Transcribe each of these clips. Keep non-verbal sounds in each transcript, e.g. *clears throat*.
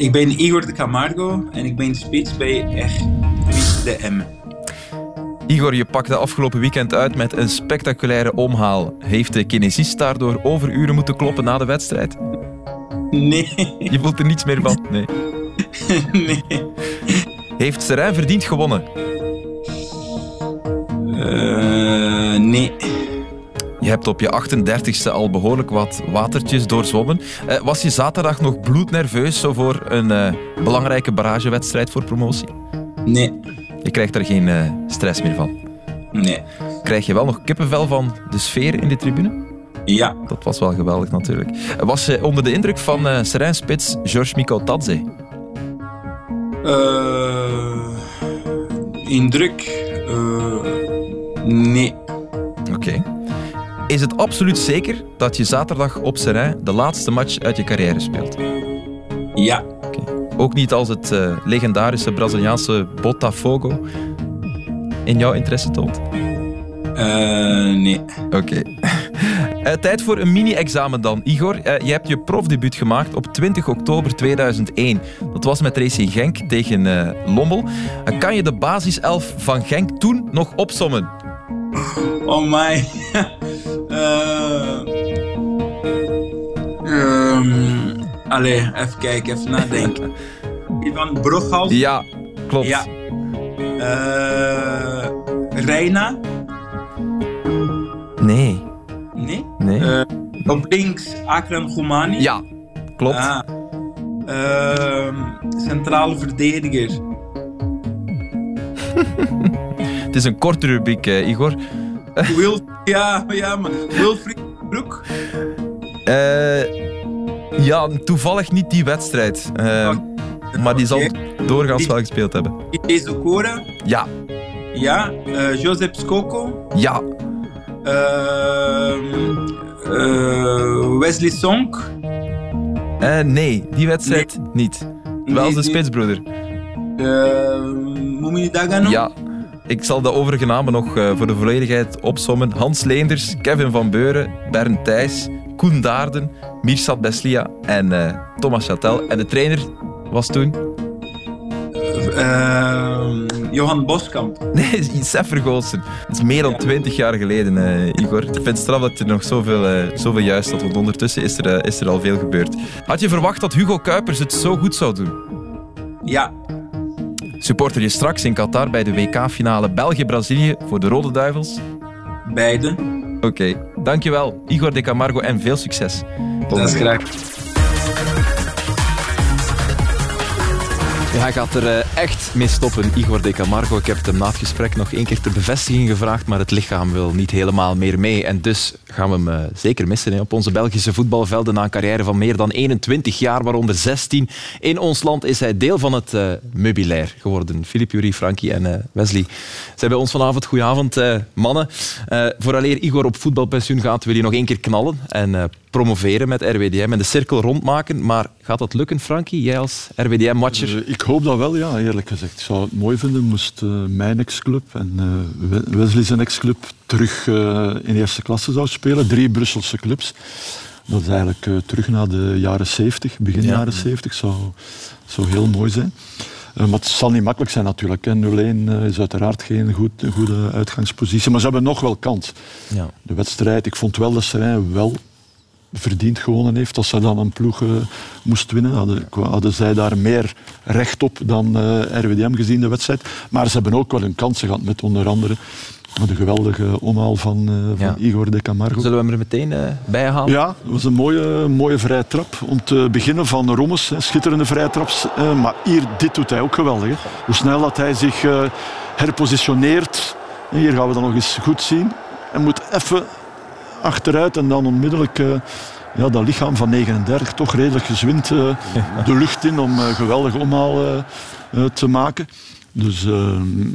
Ik ben Igor de Camargo en ik ben spits bij de M. Igor, je pakte afgelopen weekend uit met een spectaculaire omhaal. Heeft de kinesist daardoor overuren moeten kloppen na de wedstrijd? Nee. Je voelt er niets meer van? Nee. *laughs* nee. Heeft Serijn verdiend gewonnen? Uh, nee. Je hebt op je 38ste al behoorlijk wat watertjes doorzwommen. Uh, was je zaterdag nog bloednerveus zo voor een uh, belangrijke barragewedstrijd voor promotie? Nee. Je krijgt er geen uh, stress meer van? Nee. Krijg je wel nog kippenvel van de sfeer in de tribune? Ja. Dat was wel geweldig natuurlijk. Was je onder de indruk van uh, Spits George Miko Tadze? indruk? nee. Oké. Okay. Is het absoluut zeker dat je zaterdag op Serrain de laatste match uit je carrière speelt? Ja. Okay. Ook niet als het uh, legendarische Braziliaanse Botafogo in jouw interesse toont? Uh, nee. Oké. Okay. *laughs* Uh, tijd voor een mini-examen dan. Igor, uh, je hebt je profdebuut gemaakt op 20 oktober 2001. Dat was met Racing Genk tegen uh, Lommel. kan je de basiself van Genk toen nog opsommen? Oh my. *laughs* um, allee, even kijken, even nadenken. *laughs* Ivan Brughaus? Ja, klopt. Ja. Reina? Nee. Nee? Nee. Uh, op links Akram Goumani? Ja, klopt. Ah. Uh, centrale verdediger. *laughs* Het is een korte rubriek, Igor. Wil, ja, ja, maar Wilfried Broek? ja, toevallig niet die wedstrijd. Oh, maar die zal doorgaans wel gespeeld hebben. Deze? Ja. Ja. Josep Skoko? Ja. Uh, Wesley Song? Uh, nee, die wedstrijd nee. niet. Wel nee, de spitsbroeder. Uh, Mumini Dagano? Ja. Ik zal de overige namen nog uh, voor de volledigheid opsommen. Hans Leenders, Kevin van Beuren, Bernd Thijs, Koen Daarden, Mirsad Beslia en uh, Thomas Chatel. En de trainer was toen? Johan Boskamp. *laughs* Nee, Sef Vergolsen. Dat is meer dan twintig jaar geleden, uh, Igor. Ik vind het straf dat je nog zoveel, zoveel juist had, want ondertussen is er, is er al veel gebeurd. Had je verwacht dat Hugo Kuipers het zo goed zou doen? Ja. Supporter je straks in Qatar bij de WK-finale België-Brazilië voor de Rode Duivels? Beide. Oké, okay. dankjewel Igor de Camargo en veel succes. Dat is graag. Ja, hij gaat er uh, echt mee stoppen, Igor de Camargo. Ik heb hem na het gesprek nog één keer ter bevestiging gevraagd, maar het lichaam wil niet helemaal meer mee. En dus gaan we hem uh, zeker missen op onze Belgische voetbalvelden. Na een carrière van meer dan 21 jaar, waaronder 16 in ons land, is hij deel van het uh, meubilair geworden. Filip, Jurie, Frankie en Wesley zijn bij ons vanavond. Goedenavond, mannen. vooraleer Igor op voetbalpensioen gaat, wil je nog één keer knallen en promoveren met RWDM en de cirkel rondmaken. Maar gaat dat lukken, Frankie? Jij als RWDM-watcher? ik hoop dat wel, ja, eerlijk gezegd. Ik zou het mooi vinden moest uh, mijn ex-club en uh, Wesley zijn ex-club terug uh, in eerste klasse zou spelen. Drie Brusselse clubs. Dat is eigenlijk terug naar de jaren 70, begin ja. jaren 70. Zou, zou heel mooi zijn. maar het zal niet makkelijk zijn natuurlijk. 0-1 is uiteraard geen goed, goede uitgangspositie. Maar ze hebben nog wel kans. Ja. De wedstrijd, ik vond wel dat Serijn wel verdiend gewonnen heeft. Als ze dan een ploeg uh, moest winnen, hadden, hadden, zij daar meer recht op dan uh, RWDM gezien de wedstrijd. Maar ze hebben ook wel hun kansen gehad met onder andere de geweldige omhaal van, uh, van ja. Igor de Camargo. Zullen we hem er meteen bij halen? Ja, dat was een mooie, mooie vrije trap. Om te beginnen van Rommes, schitterende vrije traps. maar hier, dit doet hij ook geweldig. Hè. Hoe snel dat hij zich herpositioneert. Hier gaan we dat nog eens goed zien. Hij moet even achteruit en dan onmiddellijk uh, ja, dat lichaam van 39 toch redelijk gezwind uh, de lucht in om uh, geweldig omhaal uh, te maken. Dus,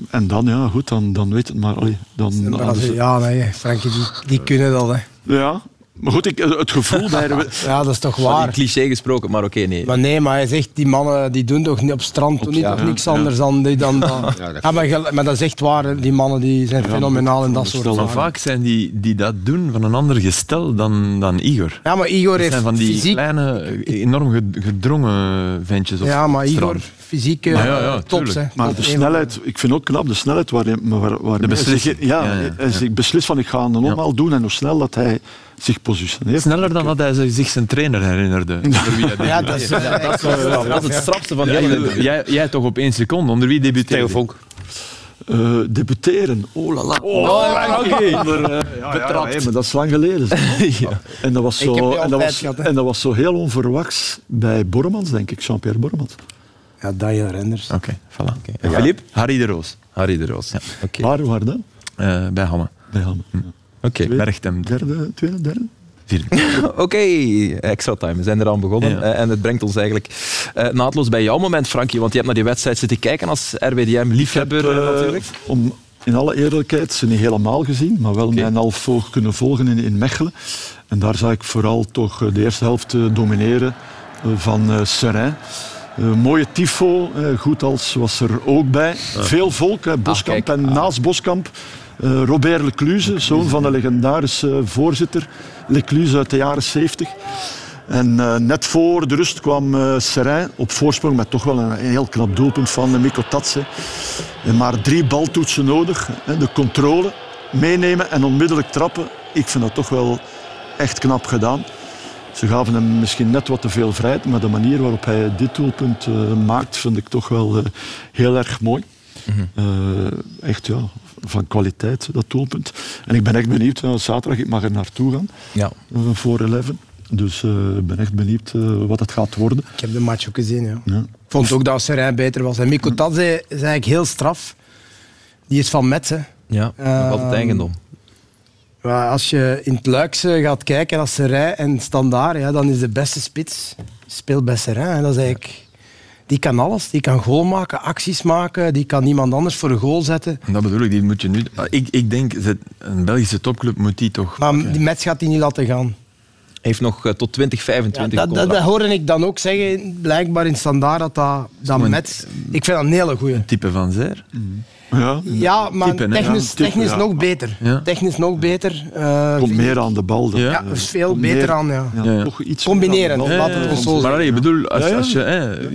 en dan, ja, goed, dan, dan weet het maar. Allee, dan, dan, ja, nee, Frankie, die, die kunnen dat. Hè. Ja, maar goed, ik, het gevoel bij... *laughs* ja, dat is toch waar. cliché gesproken, maar oké, nee. Maar nee, maar hij zegt, die mannen die doen toch niet op strand doen niet, ja, niks anders dan... Die, dan, dan *laughs* ja, maar, maar, dat is echt waar, die mannen die zijn fenomenaal in dat soort zaken. vaak zijn die die dat doen van een ander gestel dan, dan Igor. Ja, maar Igor heeft zijn van die fysiek... kleine, enorm gedrongen ventjes op Ja, maar Igor, fysiek ja, ja, tops. Hè. Maar de snelheid, ik vind ook knap de snelheid waarin... Waar, waar de beslissing. Ja, ja, ja, beslist van ik ga een omhaal doen en hoe snel dat hij zich positioneert. Sneller dan dat hij zich zijn trainer herinnerde. ja, dat is, ja, dat, is, dat is het strafste van ja, jij, jij toch op één seconde. Onder wie debuteerde Theo uh, debuteren. Oh la la. Oh, oh okay. Onder, uh, ja, ja, ja, maar dat is lang geleden. *laughs* ja. En dat was zo, en dat was, gehad, en dat was zo heel onverwachts bij Bormans, denk ik, Jean-Pierre Bormans. Ja, dat je Renders. Oké, okay, voilà. Okay. En Philippe? Harry de Roos. Harry de Roos, ja. Okay. Waar, waar dan? Uh, bij Hamme. Bij Hamme, hm. Oké, okay, Berchtem. Derde, tweede, derde? *laughs* Oké, okay, extra time. We zijn eraan begonnen. Ja. En het brengt ons eigenlijk uh, naadloos bij jouw moment, Frankie. Want je hebt naar die wedstrijd zitten kijken als RWDM-liefhebber uh, natuurlijk. Om in alle eerlijkheid, ze niet helemaal gezien, maar wel okay. mijn half kunnen volgen in, in Mechelen. En daar zag ik vooral toch de eerste helft domineren van uh. Uh, mooie tifo, uh, goed als was er ook bij. Veel volk, hè, Boskamp ah, en naast Boskamp uh, Robert Lecluze, zoon van de legendarische voorzitter Lecluze uit de jaren 70. En uh, net voor de rust kwam uh, Serijn op voorsprong met toch wel een, heel knap doelpunt van Mikko Tatse. Maar drie baltoetsen nodig. Hè, de controle, meenemen en onmiddellijk trappen. Ik vind dat toch wel echt knap gedaan. Ze gaven hem misschien net wat te veel vrijheid, maar de manier waarop hij dit doelpunt uh, maakt, vind ik toch wel heel erg mooi. Mm -hmm. echt ja, van kwaliteit, dat doelpunt. En ik ben echt benieuwd, uh, zaterdag, ik mag er naartoe gaan ja. Uh, voor 11. Dus ik uh, ben echt benieuwd wat het gaat worden. Ik heb de match ook gezien, ja. ja. Ik vond ook dat Serijn beter was. En Mikko Tadze is eigenlijk heel straf. Die is van Metz, Ja, nog altijd eigendom. Als je in het Luikse gaat kijken naar Serijn en Standaard, ja, dan is de beste spits speelt bij Serijn. Dat is eigenlijk die kan alles. Die kan goal maken, acties maken. Die kan niemand anders voor een goal zetten. Dat bedoel ik. Die moet je nu... Ik, ik denk, een Belgische topclub moet die toch... Maar die match gaat hij niet laten gaan. heeft nog uh, tot 2025 ja, dat, dat, dat, hoorde ik dan ook zeggen, blijkbaar in standaard, dat dat, dat met... Ik vind dat een hele goeie. Type van Zer. Mm. Ja, ja maar type, technisch, ja, technisch ja. nog beter. Technisch nog beter. Uh, Komt meer aan de bal. Dan, ja, is veel beter meer, aan. Ja. Toch iets Combineren, laten we het zo Maar ik bedoel, als, als je... Eh,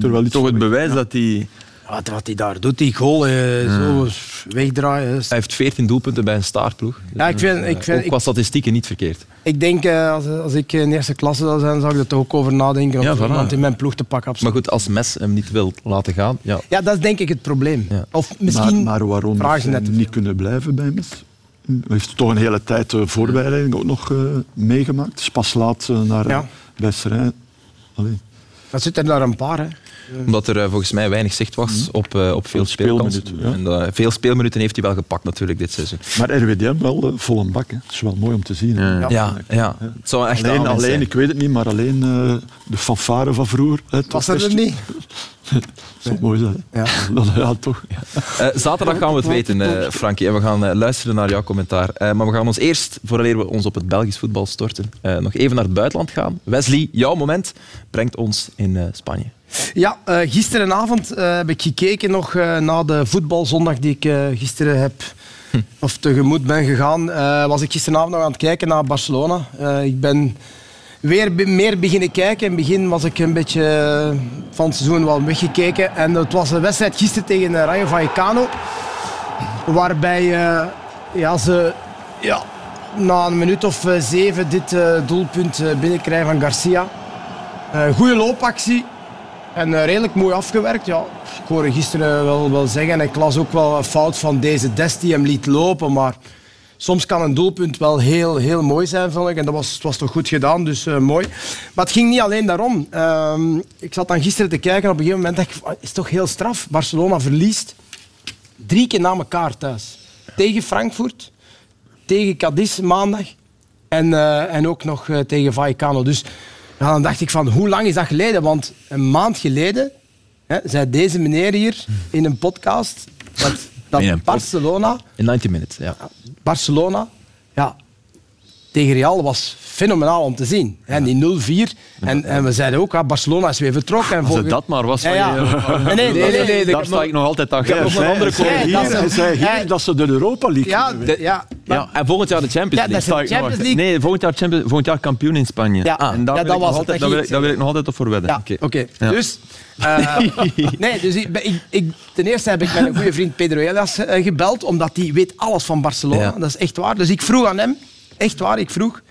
Terwijl toch het bewijs dat hij... Wat, wat hij daar doet, die goal, eh, zo wegdraaien. Hij heeft 14 doelpunten bij een staartploeg. Ja, ik vind, ik vind, ook qua statistieken niet verkeerd. Ik denk, uh, als, als ik in eerste klasse zou zijn, zou ik er toch ook over nadenken om ja, iemand in mijn ploeg te pakken. Absoluut. Maar goed, als Mes hem niet wil laten gaan... Ja, ja dat is denk ik het probleem. Ja. Of misschien maar, maar waarom vraag net niet kunnen blijven bij Mes? Hij heeft toch een hele tijd de voorbereiding ook nog uh, meegemaakt. Is pas laat uh, naar ja. bij Serijn. Dat zit er daar een paar, hè omdat er uh, volgens mij weinig zicht was mhm. op, uh, op veel speelkansen. Ja. En, uh, veel speelminuten heeft hij wel gepakt natuurlijk dit seizoen. Maar RWDM wel vol een bak. Hè. Dat is wel mooi om te zien. Ja, ja. ja. Het zou echt alleen, alleen ik weet het niet, maar alleen de fanfare van vroeger. Hè, was er, er niet? dat *laughs* zou mooi zijn. Ja, *laughs* ja toch. Uh, zaterdag gaan we het weten, uh, Frankie. En we gaan uh, luisteren naar jouw commentaar. maar we gaan ons eerst, vooraleer we ons op het Belgisch voetbal storten, nog even naar het buitenland gaan. Wesley, jouw moment brengt ons in Spanje. Ja, uh, gisterenavond uh, heb ik gekeken nog uh, na de voetbalzondag die ik gisteren heb hm. of tegemoet ben gegaan. was ik gisteravond nog aan het kijken naar Barcelona. ik ben weer meer beginnen kijken. In het begin was ik een beetje van het seizoen wel weggekeken. En het was een wedstrijd gisteren tegen Rayo Vallecano. Waarbij ja, ze ja, na een minuut of zeven dit doelpunt binnenkrijgen van Garcia. goede loopactie. En uh, redelijk mooi afgewerkt. Ja, ik hoorde gisteren wel, wel zeggen, en ik las ook wel fout van deze Des die hem liet lopen. Maar soms kan een doelpunt wel heel, heel mooi zijn, vond ik. En dat was, het was toch goed gedaan, dus uh, mooi. Maar het ging niet alleen daarom. Uh, ik zat dan gisteren te kijken en op een gegeven moment dacht ik, het is toch heel straf. Barcelona verliest drie keer na elkaar thuis. Tegen Frankfurt, tegen Cadiz maandag En, eh, en ook nog eh, tegen Vallecano. Dus ja, dan dacht ik van, hoe lang is dat geleden? Want een maand geleden hè, zei deze meneer hier in een podcast dat, dat In een pod- Barcelona, In 90 minutes, ja. Barcelona ja, tegen Real was fenomenaal om te zien. Hè, die 0-4. En, en we zeiden ook, ah, Barcelona is weer vertrokken. En Als het dat maar was van Ja, ja. je... Nee, nee, *laughs* nee, nee, nee, Daar sta ik nog altijd achter. Zei- andere Nee, hier, dat zei hier dat ze de Europa League Ja, de- ja, maar- Ja, en volgend jaar de Champions Ja, League. dat is de Sta ik nog Champions achter. League. Nee, volgend jaar, Champions, volgend jaar kampioen in Spanje. Ja. En daar Ja, wil dat ik was altijd, daar wil, ik- daar wil ik nog altijd op voor wedden. Ja, Oké. oké. Ja. Dus, eh, *laughs* nee, dus ik, ik, ik- ten eerste heb ik mijn goede vriend Pedro Elias eh, gebeld, omdat hij weet alles van Barcelona. Ja. Dat is echt waar. Dus ik vroeg aan hem, echt waar, ik vroeg,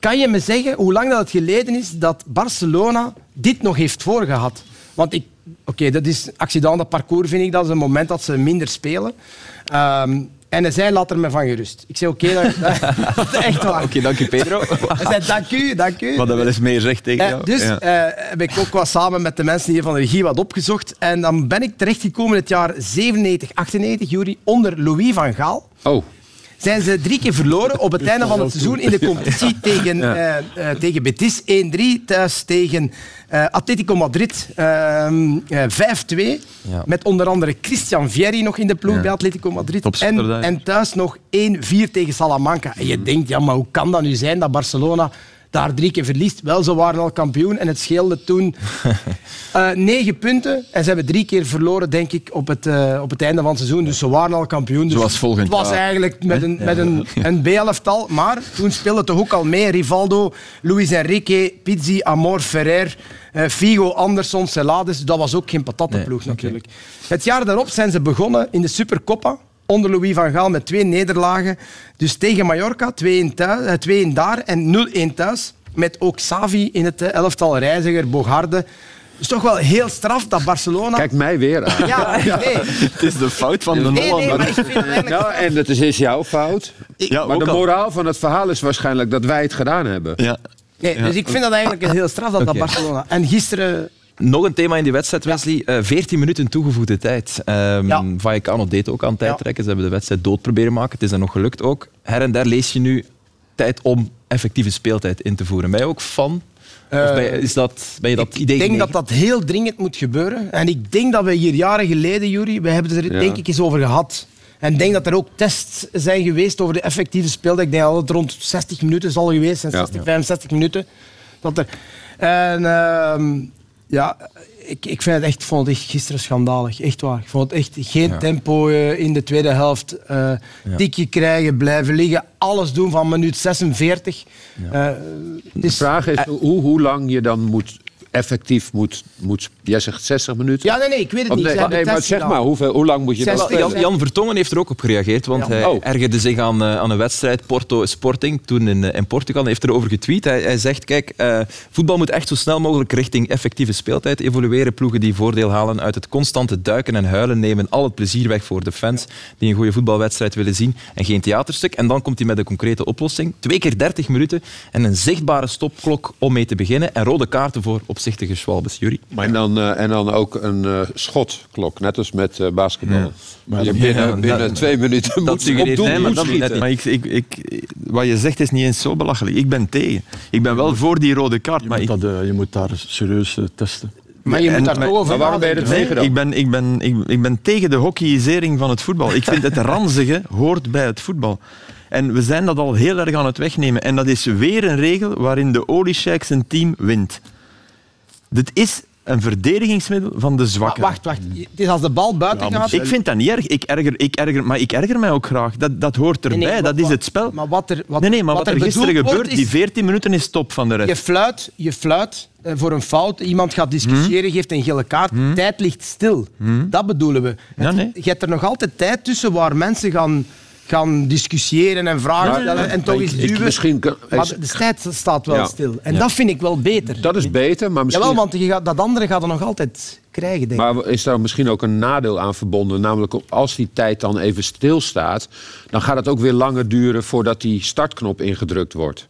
kan je me zeggen hoe lang dat het geleden is dat Barcelona dit nog heeft voorgehad? Want ik, oké, dat is accident de parcours, vind ik. Dat is een moment dat ze minder spelen. Ehm, en hij zei, laat er me van gerust. Ik zei, oké, dat, dat is echt waar. Oké, dank je Pedro. Hij zei, dank u, dank u. Wat dat wel eens meer zegt tegen Eh, jou. dus Ja. eh, heb ik ook wat samen met de mensen hier van de regie wat opgezocht. En dan ben ik terechtgekomen in het jaar 97, 98, Jury, onder Louis van Gaal. Oh, Zijn ze drie keer verloren op het einde van het seizoen in de competitie tegen, eh, eh, tegen Betis 1-3, thuis tegen eh, Atletico Madrid ehm, eh, 5-2. Ja. Met onder andere Christian Vieri nog in de ploeg bij Atletico Madrid. En, en thuis nog 1-4 tegen Salamanca. En je denkt, ja, maar hoe kan dat nu zijn dat Barcelona daar drie keer verliest? Wel, ze waren al kampioen en het scheelde toen *laughs* eh, negen punten. En ze hebben drie keer verloren, denk ik, op het, eh, op het einde van het seizoen. Dus ze waren al kampioen. Dus Zoals volgend Het was jaar. eigenlijk met een, met een, *laughs* een B-elftal. Maar toen speelde toch ook al mee Rivaldo, Luis Enrique, Pizzi, Amor, Ferrer, eh, Figo, Anderson, Celades. Dat was ook geen patattenploeg natuurlijk. Het jaar daarop zijn ze begonnen in de Supercoppa. Onder Louis van Gaal met twee nederlagen. Dus tegen Mallorca, 2-1 thuis, eh, 2-1 daar en 0-1 thuis. Met ook Savi in het eh, elftal, Reiziger, Bogarde. Dus toch wel heel straf dat Barcelona... kijk mij weer aan. Ja, *laughs* nee. *laughs* Het is de fout van de Nee, nee, Hollander. maar het eigenlijk... Nou, en dat is, is jouw fout. Ja, Maar de al. moraal van het verhaal is waarschijnlijk dat wij het gedaan hebben. Ja. Nee, dus ik vind dat eigenlijk een heel straf dat, dat. Barcelona... En gisteren... Nog een thema in die wedstrijd, Wesley. Eh 14 minuten toegevoegde tijd. Ehm Ja. Vallecano deed ook aan tijd Ja. trekken. Ze hebben de wedstrijd dood proberen maken. Het is dan nog gelukt ook. Her en der lees je nu tijd om effectieve speeltijd in te voeren. Ben je ook fan? of ben je, is dat, ben je dat ik idee denk genegen? dat dat heel dringend moet gebeuren. En ik denk dat we hier jaren geleden, Jury, we hebben het er Ja. denk ik eens over gehad. En ik denk dat er ook tests zijn geweest over de effectieve speeltijd. Ik denk dat het rond 60 minuten zal geweest zijn, Ja. 60, 65 minuten. Dat er... En ehm, ja, ik, ik vind het echt, vond het echt gisteren schandalig. Echt waar. Ik vond het echt geen tempo eh, in de tweede helft. eh Tikje krijgen, blijven liggen. Alles doen van minuut 46. Eh, het De is- vraag is hoe, hoe lang je dan moet, effectief moet, moet... Jij zegt 60 minuten? Ja, nee, nee, ik weet het Of niet. nee, nee, maar zeg maar, hoeveel, hoe lang moet je dan 60. spelen? Jan, Jan Vertongen heeft er ook op gereageerd, want Ja. hij Oh. ergerde zich aan, eh, aan een wedstrijd Porto Sporting toen in, eh, in Portugal. Hij heeft erover getweet. Hij, hij zegt, kijk, eh, voetbal moet echt zo snel mogelijk richting effectieve speeltijd evolueren. Ploegen die voordeel halen uit het constante duiken en huilen nemen al het plezier weg voor de fans die een goede voetbalwedstrijd willen zien en geen theaterstuk. En dan komt hij met een concrete oplossing. Twee keer 30 minuten en een zichtbare stopklok om mee te beginnen en rode kaarten voor opzichtige Schwalbes. Jury? En dan, eh, en dan ook een eh, schotklok, net als met eh, basketbal. Maar je binnen, ja, binnen dat- twee minuten moet doel hij, maar dat- net- Maar ik, ik, ik, wat je zegt is niet eens zo belachelijk. Ik ben tegen. Ik ben wel voor die rode kaart, Je maar moet, ik, dat, je moet daar serieus testen. Maar je En- moet daar over waarom ben je er tegen dan? ik ben, ik, ben, ik, ik ben tegen de hockeyisering van het voetbal. Ik vind het *laughs* ranzige hoort bij het voetbal. En we zijn dat al heel erg aan het wegnemen. En dat is weer een regel waarin de oliesheiks een team wint. Dit is een verdedigingsmiddel van de Wa- zwakken. Wacht, wacht. Het is als de bal buiten gaat. Ik vind dat niet erg. Ik erger, ik erger, maar ik erger mij ook graag. Dat, dat hoort erbij. Nee, nee, dat is het spel. Maar wat er, wat, nee, nee, maar wat, er gisteren gebeurt, wordt, die is, 14 minuten is top van de Je rest. fluit, je fluit eh, voor een fout. Iemand gaat discussiëren, geeft een gele kaart. Tijd ligt stil. Dat bedoelen we. Ja, nee. Je hebt er nog altijd tijd tussen waar mensen gaan, gaan discussiëren en vragen stellen en toch ik- eens ik- duwen. misschien kan- maar de tijd staat wel Ja. stil. En dat vind ik wel beter. Dat is beter, maar misschien... Jawel, want je gaat, dat andere gaat er nog altijd krijgen, denk ik. Maar is daar misschien ook een nadeel aan verbonden? Namelijk, als die tijd dan even stilstaat, dan gaat het ook weer langer duren voordat die startknop ingedrukt wordt.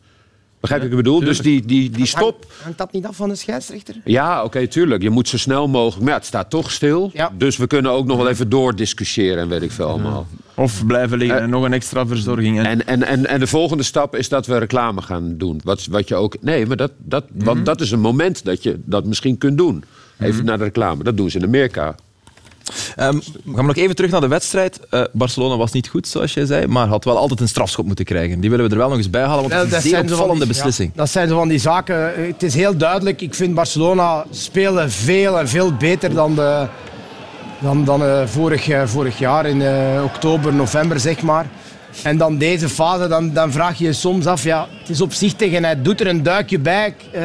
Begrijp wat ik bedoel? Dus die, die, die stop. Hangt, hangt dat niet af van de scheidsrechter? Ja, oké, tuurlijk. Je moet zo snel mogelijk. Maar ja, het staat toch stil. Ja. Dus we kunnen ook nog wel even doordiscussiëren en weet ik veel allemaal. Of blijven liggen en nog een extra verzorging. En, En, en, en, en de volgende stap is dat we reclame gaan doen. Wat, wat je ook. Nee, maar dat, dat, want dat is een moment dat je dat misschien kunt doen. Even naar de reclame. Dat doen ze in Amerika. Ehm, gaan we nog even terug naar de wedstrijd. Eh, Barcelona was niet goed, zoals jij zei, maar had wel altijd een strafschop moeten krijgen. Die willen we er wel nog eens bij halen, want het is een zeer zo van opvallende die- beslissing. ja, dat zijn zo van die zaken. Eh, Het is heel duidelijk. Ik vind Barcelona spelen veel en veel beter dan, de, dan, dan eh, vorig, eh, vorig jaar in eh, oktober, november, zeg maar. En dan deze fase, dan, dan vraag je je soms af, ja, het is opzichtig en hij doet er een duikje bij. eh,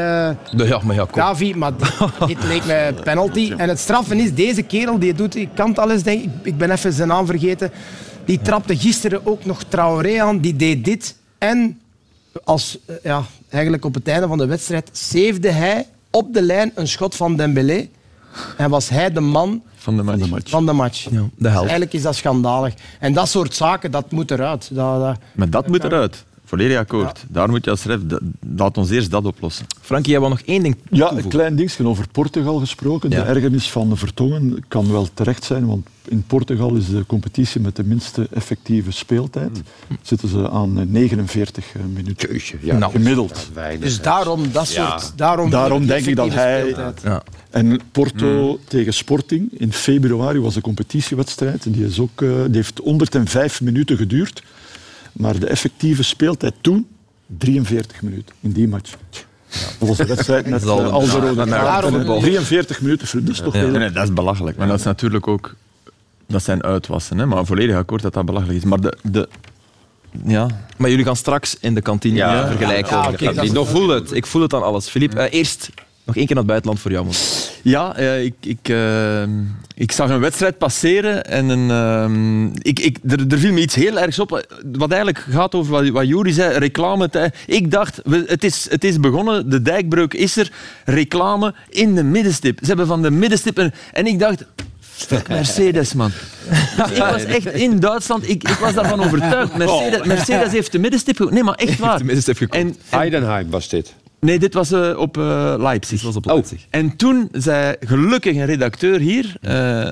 Ja, maar ja, kom. Gavi, maar *laughs* dit- leek me penalty. En het straffen is, deze kerel die het doet, ik kan het alles denken, ik, ik ben even zijn naam vergeten. Die trapte gisteren ook nog Traoré aan, die deed dit. En als, ja, eigenlijk op het einde van de wedstrijd savede hij op de lijn een schot van Dembélé. En was hij de man van de match. van de match. Ja, de helft. Eigenlijk is dat schandalig. En dat soort zaken, dat moet eruit. Dat, dat- Maar dat moet eruit. Volledig akkoord. Daar moet je als ref... dat- Laat ons eerst dat oplossen. Frankie, jij wil nog één ding Ja, een klein dingetje over Portugal gesproken. Ja. De ergernis van de Vertongen kan wel terecht zijn, want in Portugal is de competitie met de minste effectieve speeltijd. Zitten ze aan eh, 49 minuten. Keusje. Ja, Nou, Gemiddeld. weinig. dus daarom, dat soort... Daarom, Daarom denk ik dat hij-. En Porto tegen Sporting in februari was een competitiewedstrijd. En die, is ook, eh, die heeft 105 minuten geduurd. Maar de effectieve speeltijd toen 43 minuten in die match. Dat was de wedstrijd *laughs* met uh, ja, de Carpenter. 43 minuten, dat is toch Nee, heel... nee, dat is belachelijk. Maar dat is natuurlijk ook... Dat zijn uitwassen. Hè? Maar volledig akkoord dat dat belachelijk is. Maar de... de ja, Maar jullie gaan straks in de kantine Ja. vergelijken. Ja, ik voel het. Ik voel het aan alles. Filip, eh, eerst nog één keer naar het buitenland voor jou. man. Ja, eh, ik, ik, eh, ik zag een wedstrijd passeren en een, ehm, ik, ik, er, er viel me iets heel ergs op. Wat eigenlijk gaat over wat, wat Juri zei, reclame. Ik dacht, het is, het is begonnen, de dijkbreuk is er, reclame in de middenstip. Ze hebben van de middenstip... Een, en ik dacht... Fuck Mercedes, man. *laughs* ik was echt in Duitsland, ik, ik was daarvan overtuigd. Mercedes, Mercedes heeft de middenstip... ge- Nee, maar echt waar. de middenstip gekocht. En, en- Heidenheim was dit. Nee, dit was eh, op eh, Leipzig. Dit was op Oh. Leipzig. En toen zei gelukkig een redacteur hier, eh,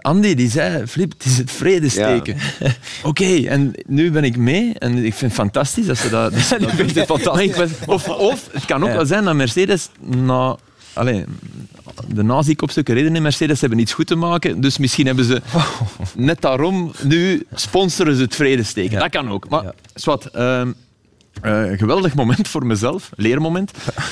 Andy, die zei: Flip, het is het vredesteken. *laughs* Oké, en nu ben ik mee en ik vind het fantastisch dat ze dat. dat *laughs* dat ik was- of, of het kan ook Ja. wel zijn dat Mercedes. Nou, allee, de nazi-kopstukken reden in Mercedes hebben iets goed te maken, dus misschien hebben ze *laughs* net daarom nu sponsoren ze het vredesteken. Dat kan ook. Maar Ja. zwart, ehm, eh, een geweldig moment voor mezelf, leermoment.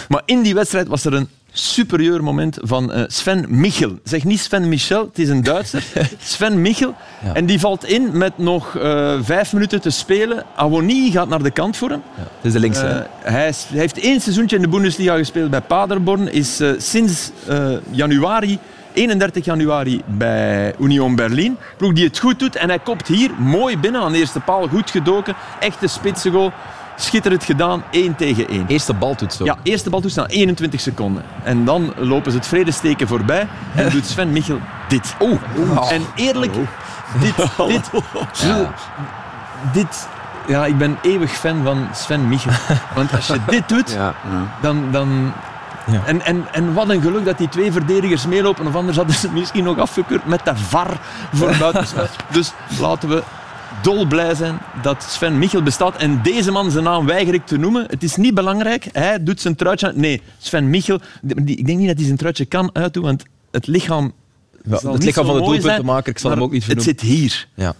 Maar in die wedstrijd was er een superieur moment van eh, Sven Michel. Zeg niet Sven Michel, het is een Duitser. *laughs* Sven Michel. Ja. En die valt in met nog eh, vijf minuten te spelen. Awoni gaat naar de kant voor hem. Ja, het is de linkse. hij, is- hij heeft één seizoentje in de Bundesliga gespeeld bij Paderborn. Is sinds januari, 31 januari, bij Union Berlin. Ploeg die het goed doet. En hij kopt hier mooi binnen aan de eerste paal. Goed gedoken. Echte spitse goal. Schitterend gedaan. 1 tegen 1. Eerste bal doet zo. Ja, eerste bal toestaan, 21 seconden. En dan lopen ze het vredesteken voorbij en doet Sven Michel dit. Oeh. En eerlijk, dit, dit, dit, ja, ik ben eeuwig fan van Sven Michel. Want als je dit doet, Ja. dan... dan Ja. en, en, en wat een geluk dat die twee verdedigers meelopen, of anders hadden ze het misschien nog afgekeurd met de VAR voor buitenspel. *laughs* dus laten we dolblij zijn dat Sven Michel bestaat. En deze man, zijn naam weiger ik te noemen. Het is niet belangrijk. Hij doet zijn truitje aan. Nee, Sven Michel. die- ik denk niet dat hij zijn truitje kan uitdoen, want het lichaam. Ja, het lichaam van de doelpuntenmaker, ik zal hem ook niet Het vernoemen. zit hier, Ja.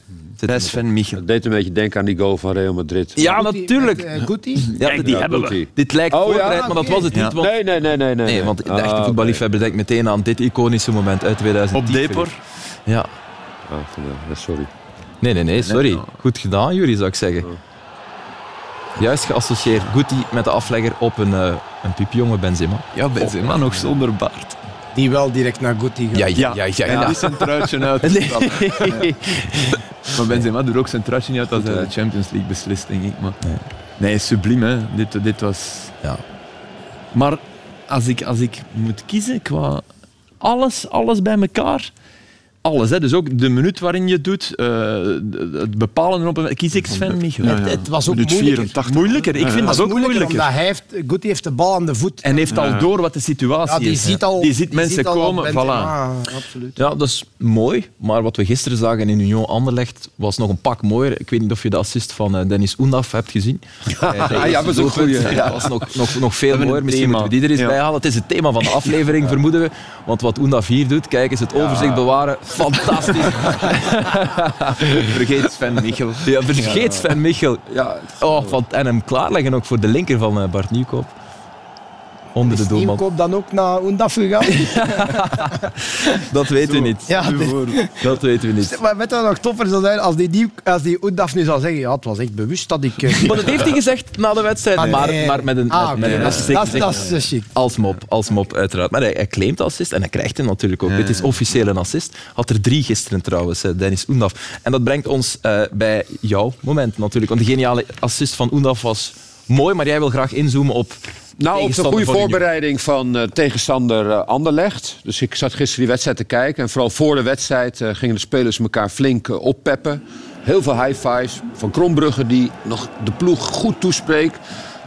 Bij. Sven Michel. Het deed een beetje denken aan die goal van Real Madrid. Ja, natuurlijk. met, eh. Ja, die ja, hebben we. Dit lijkt Oh, ja, maar dat was het niet. Want, Nee, nee, nee, nee. Nee, nee, want de echte Ah, voetballiefhebber denkt meteen aan dit iconische moment uit 2010. Op Depor. Ja. Ah. Ja, sorry. Nee, nee, nee, sorry. Goed gedaan, Jury, zou ik zeggen. Juist geassocieerd. Guti met de aflegger op een, eh een piepjonge Benzema. Ja, Benzema nog zonder baard. Die wel direct naar Guti gaat. Ja, ja, ja. ja, En ja. die zijn truitje uit. *laughs* Nee. Maar Benzema doet ook zijn truitje niet uit als hij de Champions League beslist, denk ik. Maar... Nee. Nee, subliem, hè. Dit, dit was... Ja. Maar als ik, als ik moet kiezen qua alles, alles bij elkaar... alles. Hè. Dus ook de minuut waarin je het doet, eh, het bepalen op een... Kies ik Sven Michel. Ja, ja. Het, het was ook moeilijker. 84. Moeilijker, ik vind Het dat was ook moeilijker, moeilijker. omdat hij heeft, heeft de bal aan de voet. En heeft al door wat de situatie ja, die is. ziet al, die ziet mensen ziet komen, voilà. Ah, absoluut. Ja, dat is mooi. Maar wat we gisteren zagen in Union Anderlecht was nog een pak mooier. Ik weet niet of je de assist van eh, Dennis Oendaf hebt gezien. Ah, *laughs* ja, dat was een goeie. Ja, dat was nog, nog, nog veel mooier. Misschien thema. moeten we die er eens Ja. bij halen. Het is het thema van de *laughs* aflevering, vermoeden we. Want wat Oendaf hier doet, kijk eens, het overzicht bewaren. Fantastisch. *laughs* Vergeet Sven Michel. Ja, vergeet Sven Michel. Ja, Oh, van, en hem klaarleggen ook voor de linker van eh, Bart Nieuwkoop. Onder de doelman. Dan ook naar Oendaf gegaan? *laughs* Dat weten we niet. ja, Dat weten we niet. maar weet wat nog toffer zou zijn? Als die, nieuw, als die Oendaf nu zou zeggen, ja, het was echt bewust dat ik... eh, *laughs* Maar dat heeft hij gezegd na de wedstrijd. Ah, maar, nee. maar met een, Ah, met een dat, is- dat, dat chic. Als mop, als mop uiteraard. Maar hij, hij claimt assist en hij krijgt hem natuurlijk ook. Het is officieel een assist. Had er drie gisteren trouwens, eh, Dennis Oendaf. En dat brengt ons eh, bij jouw moment natuurlijk. Want de geniale assist van Oendaf was mooi, maar jij wil graag inzoomen op... Nou, op de goede voorbereiding van eh, tegenstander eh, Anderlecht. Dus ik zat gisteren die wedstrijd te kijken. En vooral voor de wedstrijd eh, gingen de spelers elkaar flink oppeppen. Heel veel high fives. Van Krombrugge die nog de ploeg goed toespreekt.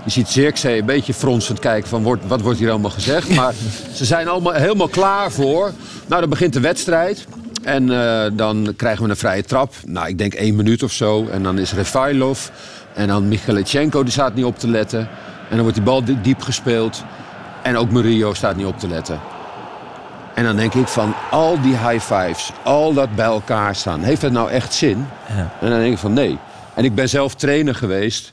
Je ziet Zirkzee een beetje fronsend kijken van wordt, wat wordt hier allemaal gezegd. *laughs* Maar ze zijn allemaal helemaal klaar voor. Nou, dan begint de wedstrijd. En dan krijgen we een vrije trap. Nou, ik denk één minuut of zo. En dan is Refailov. En dan Michalichenko, die staat niet op te letten. En dan wordt die bal di- diep gespeeld. En ook Murillo staat niet op te letten. En dan denk ik van al die high fives, al dat bij elkaar staan, heeft dat nou echt zin? En dan denk ik van nee. En ik ben zelf trainer geweest,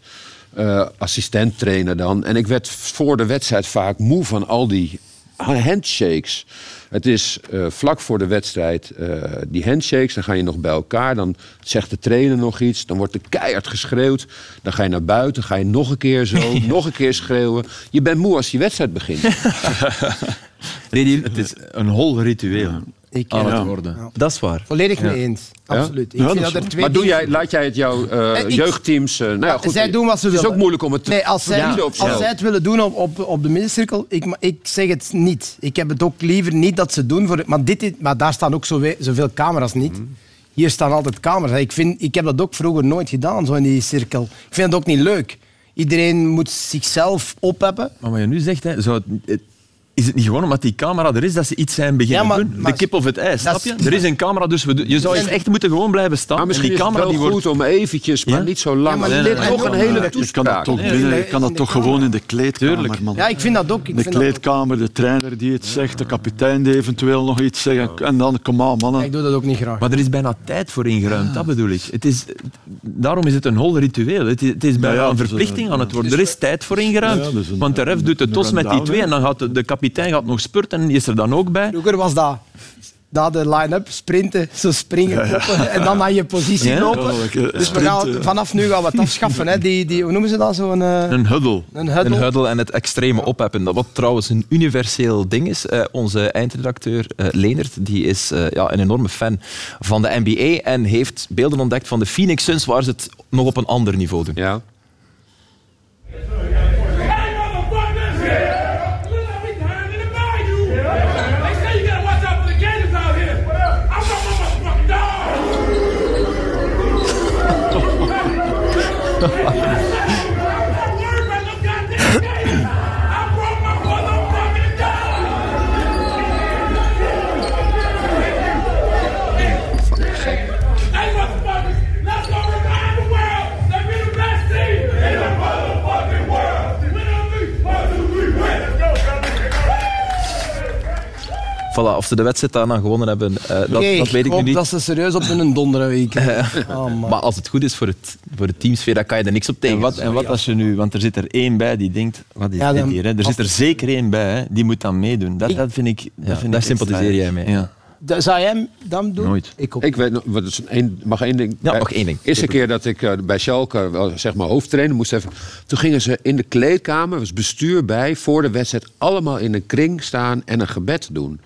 eh assistent trainer dan. En ik werd voor de wedstrijd vaak moe van al die handshakes. Het is eh, vlak voor de wedstrijd eh, die handshakes, dan ga je nog bij elkaar. Dan zegt de trainer nog iets, dan wordt er keihard geschreeuwd. Dan ga je naar buiten, ga je nog een keer zo, *laughs* nog een keer schreeuwen. Je bent moe als die wedstrijd begint. *laughs* Het is een hol ritueel Ik, aan eh, het worden. dat is waar. Volledig mee eens. Absoluut. Ik Ja, vind dat dat is er twee Maar doe jij, laat jij het jouw eh, Eh, ik- jeugdteams... eh, nou ja, goed, zij doen wat ze Het is willen. ook moeilijk om het te Nee, als zij, als zij het willen doen op, op, op de middencirkel, ik, ik zeg het niet. Ik heb het ook liever niet dat ze doen. Voor, maar, dit, maar daar staan ook zo, zoveel camera's niet. Mhm. Hier staan altijd camera's. Ik, vind, ik heb dat ook vroeger nooit gedaan, zo in die cirkel. Ik vind het ook niet leuk. Iedereen moet zichzelf opheppen. Maar wat je nu zegt, hè, zou het, het- is het niet gewoon omdat die camera er is dat ze iets zijn beginnen Ja, maar- doen? maar- de kip of het ijs, snap je? Er is een camera, dus we, je zou echt moeten gewoon blijven staan. Maar misschien en die is camera het wel die wordt... goed om eventjes, maar Ja? niet zo lang. Ja, maar nee, toch nee, een hele nee, Je kan toespraak. dat toch, binnen, kan dat toch gewoon in de kleedkamer, Tuurlijk. man. Ja, ik vind dat ook. Ik de vind dat ook. kleedkamer, de trainer die het zegt, de kapitein die eventueel nog iets zegt. En dan, kom aan, mannen. Ik doe dat ook niet graag. Maar er is bijna tijd voor ingeruimd, dat bedoel ik. Het is, daarom is het een hol ritueel. Het is, het is bijna ja, een verplichting aan het worden. Er is tijd voor ingeruimd. Want de ref doet de tos met die twee en dan gaat de, de kapitein gaat nog spurten is er dan ook bij. Vroeger was dat na de line-up sprinten, zo springen, en dan naar je positie Ja? lopen. Dus we gaan, vanaf nu gaan we het afschaffen. Hè. Die, die, hoe noemen ze dat? Zo'n eh, Een huddle. een Een huddle. huddle en het extreme opheppen. Dat wat trouwens een universeel ding is. Eh, onze eindredacteur eh Leendert die is eh, ja, een enorme fan van de NBA en heeft beelden ontdekt van de Phoenix Suns waar ze het nog op een ander niveau doen. Ja. Voilà, of ze de wedstrijd daarna gewonnen hebben, eh, dat, dat weet ik nu hoop niet. dat ze serieus op hun donderen week. *laughs* Oh. Maar als het goed is voor, het, voor de teamsfeer, dan kan je er niks op tegen. En wat, en wat als je nu, want er zit er één bij die denkt, wat is Ja, dit hier? Hè? Er zit er zeker één bij, hè? die moet dan meedoen. Dat, dat vind ik. Dat Ja, vind daar ik sympathiseer jij mee. Ja. Zou jij hem dan doen? Nooit. Ik ook. Ik weet nog, wat is een, mag één ding? Ja, nog één ding. Eerste keer dat ik eh, bij Schalke, wel, zeg maar hoofdtrainer, moest even... Toen gingen ze in de kleedkamer, was bestuur bij, voor de wedstrijd... allemaal in een kring staan en een gebed doen.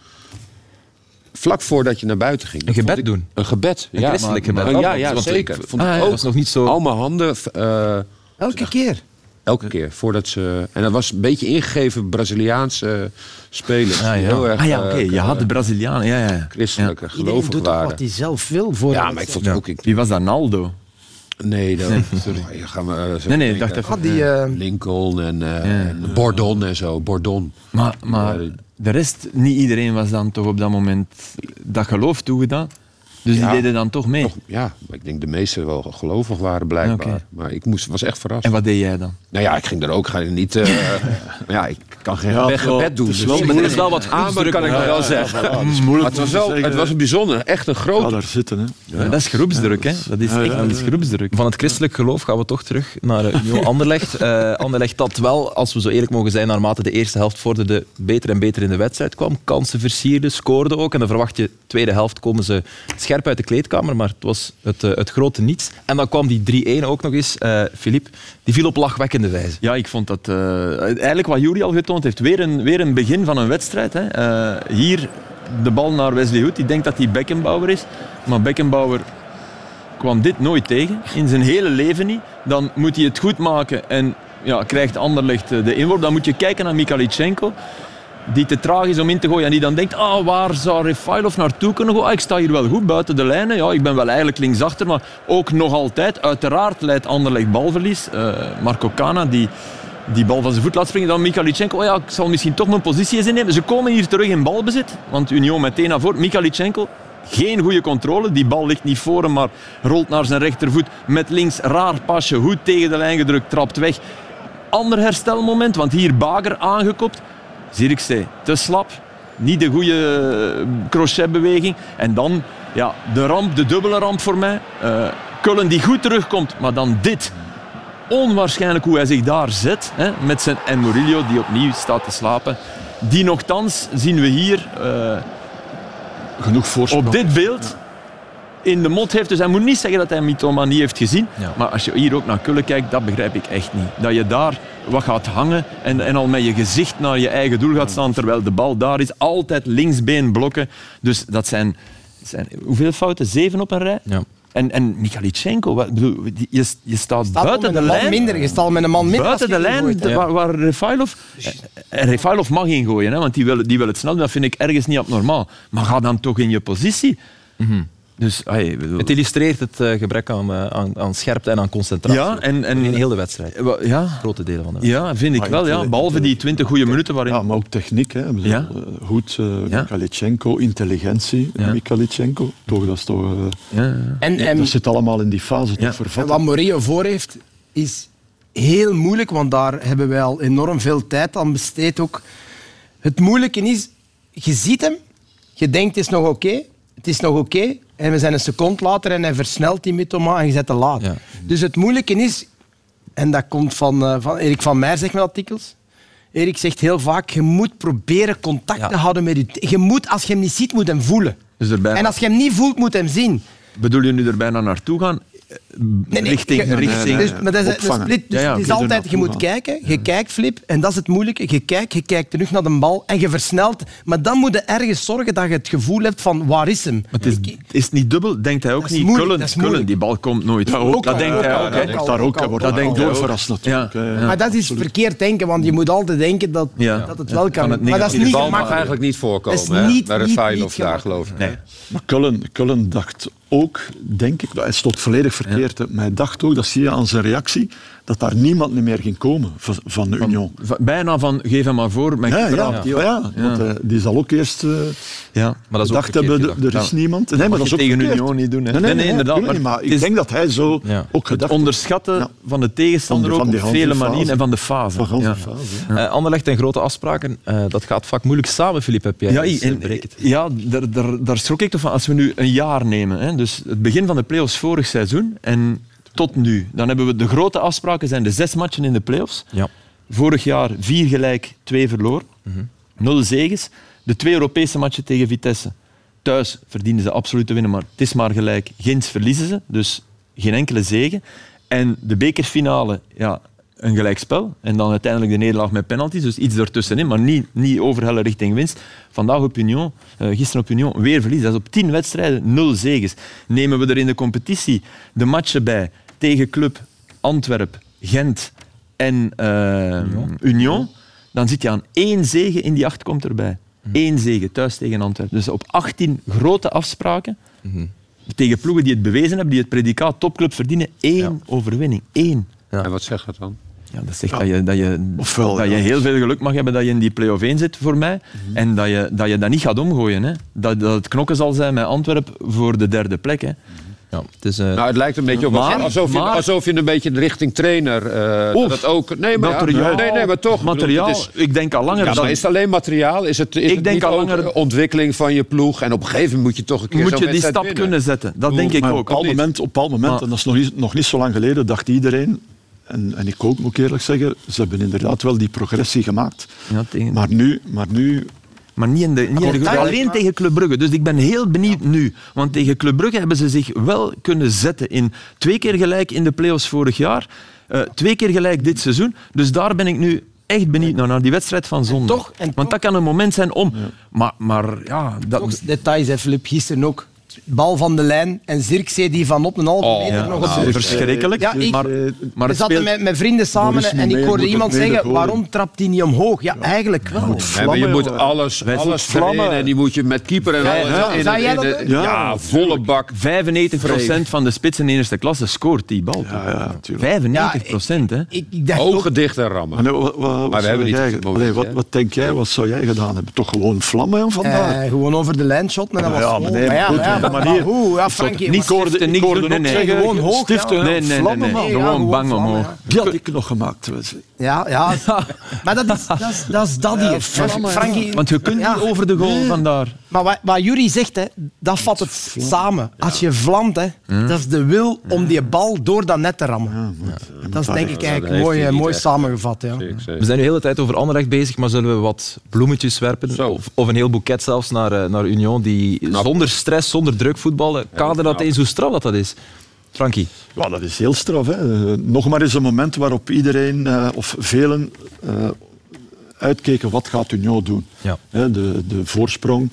Vlak voordat je naar buiten ging. Een gebed ik- doen? Een gebed, Een ja. christelijk gebed. maar- Oh, ja, ja, want ik zeker. vond- Ah, ja, ook. is nog niet zo- Allemaal handen... eh, Elke keer. Elke keer. Voordat ze, en dat was een beetje ingegeven Braziliaanse spelers. die Heel erg ah ja, oké. eh, Je had de Brazilianen. Ja, ja. christelijk en Iedereen gelovig doet waren. wat hij zelf wil. Voor Ja, maar ik vond het ook... Ik, Wie was dat? Naldo? nee, dat, *laughs* sorry. je gaat me, eh, zo Nee, nee, ik dacht even... Ah, die, eh, Lincoln en, eh, en Bordon en zo. Bordon. Maar, maar Ja, de rest, niet iedereen was dan toch op dat moment dat geloof toegedaan. Dus Ja. die deden dan toch mee. Toch, ja, maar ik denk de meesten wel gelovig waren blijkbaar. Maar ik moest, was echt verrast. En wat deed jij dan? Nou ja, ik ging er ook ga je niet... eh, *laughs* maar ja, ik kan geen Ja, gebed doen. het is dus- wel er is wel wat maar groepsdruk. kan ik Ja, wel ja. zeggen. Het moeilijk het was, wel, zeggen, het was een bijzonder, echt een groot... daar zitten. Hè. Ja, dat is groepsdruk, hè? Dat is echt ja, dat is ja. groepsdruk. Van het christelijk geloof gaan we toch terug naar uh, *laughs* Anderlecht. Eh, Anderlecht dat wel, als we zo eerlijk mogen zijn, naarmate de eerste helft vorderde, beter en beter in de wedstrijd kwam. Kansen versierde, scoorde ook. En dan verwacht je, tweede helft komen ze scherp uit de kleedkamer, maar het was het, eh, het grote niets. En dan kwam die 3-1 ook nog eens. Eh Filip, die viel op lachwekkende wijze. Ja, ik vond dat... eh, eigenlijk wat Jury al getoond heeft, weer een, weer een begin van een wedstrijd. Hè. Eh, hier de bal naar Wesley Hood. Die denkt dat hij Beckenbauer is. Maar Beckenbauer kwam dit nooit tegen. In zijn hele leven niet. Dan moet hij het goed maken en ja, krijgt Anderlecht eh, de inworp. Dan moet je kijken naar Mikalichenko. Die te traag is om in te gooien en die dan denkt, ah, waar zou Refailov naartoe kunnen gaan? Ah, ik sta hier wel goed buiten de lijnen. Ja, ik ben wel eigenlijk linksachter, maar ook nog altijd. Uiteraard leidt Anderlecht balverlies. Eh, Marco Cana, die die bal van zijn voet laat springen. Dan Mikalichenko, oh ja, ik zal misschien toch mijn positie eens innemen. Ze komen hier terug in balbezit, want Union meteen naar voren. Mikalichenko, geen goede controle. Die bal ligt niet voor hem, maar rolt naar zijn rechtervoet. Met links, raar pasje, goed tegen de lijn gedrukt, trapt weg. Ander herstelmoment, want hier Bager aangekopt. Zirkzee, te slap. Niet de goede eh, crochetbeweging. En dan ja, de ramp, de dubbele ramp voor mij. Eh Cullen die goed terugkomt, maar dan dit. Onwaarschijnlijk hoe hij zich daar zet. Hè, met zijn, en Murillo die opnieuw staat te slapen. Die nogthans zien we hier eh, Genoeg voorsprong. op dit beeld in de mot heeft. Dus hij moet niet zeggen dat hij mythomanie heeft gezien. Ja. Maar als je hier ook naar Kullen kijkt, dat begrijp ik echt niet. Dat je daar wat gaat hangen en, en al met je gezicht naar je eigen doel gaat staan, terwijl de bal daar is. Altijd linksbeen blokken. Dus dat zijn, zijn hoeveel fouten? Zeven op een rij? Ja. En, en wat, bedoel, je, je staat Staat buiten de lijn. minder. Je staat met een man minder. Buiten de lijn de- waar, waar Refailov... En Refailov mag ingooien, hè, want die wil, die wil het snel doen. Dat vind ik ergens niet abnormaal. Maar ga dan toch in je positie. Dus, ai, bedoel- Het illustreert het eh, gebrek aan, eh, aan, aan scherpte en aan concentratie. Ja, en- en- in heel de wedstrijd. Ja, Grote delen van de wedstrijd. ja, vind ik Maar wel. Ja. Behalve die 20 goede minuten waarin... Ja, maar ook techniek. Hè. Bedoel, Ja. eh, Goed, eh Ja. Mikalichenko, intelligentie, Ja. Mikalichenko. Toch, dat is toch... Ja, ja. En, en, dat zit allemaal in die fase Ja. te vervatten. en wat Morillo voor heeft, is heel moeilijk, want daar hebben wij al enorm veel tijd aan besteed ook. Het moeilijke is, je ziet hem, je denkt het is nog oké, het is nog oké, en we zijn een seconde later en hij versnelt die Mitoma en je zet te laat. Ja. Dus het moeilijke is, en dat komt van, eh, van Erik van Meijer, zegt met artikels. Erik zegt heel vaak, je moet proberen contact Ja. te houden met je... Je moet, als je hem niet ziet, moet hem voelen. Dus er bijna, En als je hem niet voelt, moet hem zien. Bedoel je nu er bijna naartoe gaan? Nee, nee, richting... je- richting Dus, maar dat is een opvangen. split. Dus Ja, ja, het is je altijd, je moet gaan. kijken, je kijkt, Flip, en dat is het moeilijke. Je kijkt, je kijkt terug naar de bal en je versnelt. Maar dan moet je ergens zorgen dat je het gevoel hebt van waar is hem? het is, Ik- is het niet dubbel? Denkt hij ook Dat is niet? moeilijk, Kullen, dat Kullen, die bal komt nooit. Ja, ook dat denkt hij ook. dat hè. daar ook. Hij wordt Dat denkt door hij ook. verrast natuurlijk. Maar dat is verkeerd denken, want je moet altijd denken dat, dat het wel kan. Maar dat is Die niet bal mag eigenlijk niet voorkomen. Dat Refailov niet daar, geloof ik. Maar Cullen, Cullen dacht ook, denk ik, hij stond volledig verkeerd, maar hij dacht ook, dat zie je aan zijn reactie, dat daar niemand meer ging komen van, van de Union. Van- Bijna van, geef hem maar voor. Mijn Ja, ja, ja. die ook. want eh, die zal ook eerst eh Ja. Maar dat is ook gedacht hebben, er is niemand. Nee, maar mag dat is je ook tegen verkeerd. Union niet doen, hè. Nee, nee, Nee, nee, nee, inderdaad, maar maar ik is- denk dat hij zo Ja. ook Het onderschatten Ja. van de tegenstander Van ook op vele manieren en van de fase. van ja. ganse fase. Eh, Anderlecht en grote afspraken, eh, dat gaat vaak moeilijk samen, Filip, heb jij Ja, en, ja daar, daar, daar schrok ik toch van. Als we nu een jaar nemen, hè, dus het begin van de play-offs vorig seizoen en tot nu, dan hebben we de grote afspraken zijn de zes matchen in de play-offs. Ja. Vorig jaar vier gelijk, twee verloren. Nul zegens. De twee Europese matchen tegen Vitesse. Thuis verdienen ze absoluut te winnen, maar het is maar gelijk. Ginds verliezen ze, dus geen enkele zegen. En de bekerfinale, ja, een gelijkspel. En dan uiteindelijk de nederlaag met penalties, dus iets ertussenin, maar niet, niet overhellen richting winst. Vandaag op Union, eh, gisteren op Union, weer verlies. Dat is op tien wedstrijden nul zegens. Nemen we er in de competitie de matchen bij tegen Club Antwerp, Gent, en eh, Union, dan zit je aan één zege in die acht komt erbij. Eén zege, thuis tegen Antwerpen. Dus op 18 grote afspraken, tegen ploegen die het bewezen hebben, die het predicaat topclub verdienen, één overwinning. Eén. En wat zegt dat dan? Ja, dat zegt dat, je, dat, je, Ofwel, dat je heel veel geluk mag hebben dat je in die play-off 1 zit voor mij. En dat je, dat je dat niet gaat omgooien. Hè. Dat, dat het knokken zal zijn met Antwerpen voor de derde plek. Hè. Ja, het is, eh, Nou, het lijkt een beetje op Maar- alsof, je, maar- alsof je een beetje richting trainer. eh Oef, dat ook. Nee, maar, ja, materiaal. nee, nee, maar toch. bedoel, Materiaal, het is- ik denk al langer ja, dat maar is het alleen materiaal? Is het, is Ik het denk niet al ook langer- de ontwikkeling van je ploeg? En op een gegeven moment moet je toch een keer moet je die stap kunnen zetten. Dat denk ik ook. Op een bepaald moment, op bepaald moment Maar- en dat is nog niet, nog niet zo lang geleden, dacht iedereen, en, en ik ook moet ik eerlijk zeggen, ze hebben inderdaad wel die progressie gemaakt. Ja, Maar nu, maar nu Maar niet in de, niet in de Kortrijk, alleen maar- tegen Club Brugge. Dus ik ben heel benieuwd nu. Want tegen Club Brugge hebben ze zich wel kunnen zetten. In twee keer gelijk in de play-offs vorig jaar. eh, twee keer gelijk dit seizoen. Dus daar ben ik nu echt benieuwd naar, naar die wedstrijd van zondag. toch- en Want dat kan een moment zijn om... Maar, maar ja... Dat, details, hè, Filip. Gisteren ook. Bal van de lijn en Zirkzee die van op een halve Oh, meter ja. nog op Nou, de... verschrikkelijk. Ja, ik- maar, maar We het zaten speelt... met, met vrienden samen en ik hoorde moet iemand zeggen, waarom trapt hij niet omhoog? Ja, eigenlijk wel. Nee, maar je moet alles, Wij alles vlammen. trainen en die moet je met keeper en alles. ja. ja, Ja, volle bak. 95% van de spitsen in eerste klasse scoort die bal. Ja, ja, natuurlijk. 95%, hè? Ogen dicht en rammen. Maar, nee, wat, wat, wat we hebben niet wat, denk jij, wat zou jij gedaan hebben? Toch gewoon vlammen vandaag? eh, gewoon over de lijn shotten en dat was Ja, maar Maar ja, maar maar hoe? Ja, Frankie, niet hoorde doen, ook nee, nee. Gewoon hoog, stiften. Nee, nee, nee, nee. Gewoon gewoon bang omhoog. ja. Die had ik nog gemaakt. Ja, ja. *laughs* Maar dat is dat, is, dat, is dat hier. Frankie, Want je kunt Ja. niet over de goal vandaar. Maar wat, wat Jury zegt, hè, dat vat het samen. Als je vlamt, hè, dat is de wil om die bal door dat net te rammen. dat is denk ik eigenlijk mooi, eh, niet mooi samengevat. Ja. We zijn nu de hele tijd over Anderlecht bezig, maar zullen we wat bloemetjes werpen? Of, of een heel boeket zelfs naar, eh, naar Union, die zonder stress, zonder druk voetballen. Kader dat eens hoe straf dat, dat is. Frankie. Ja, dat is heel straf. Hè. Eh, Nog maar eens een moment waarop iedereen, eh, of velen, eh, uitkeken wat gaat Union doen. Ja. Hè, de, de voorsprong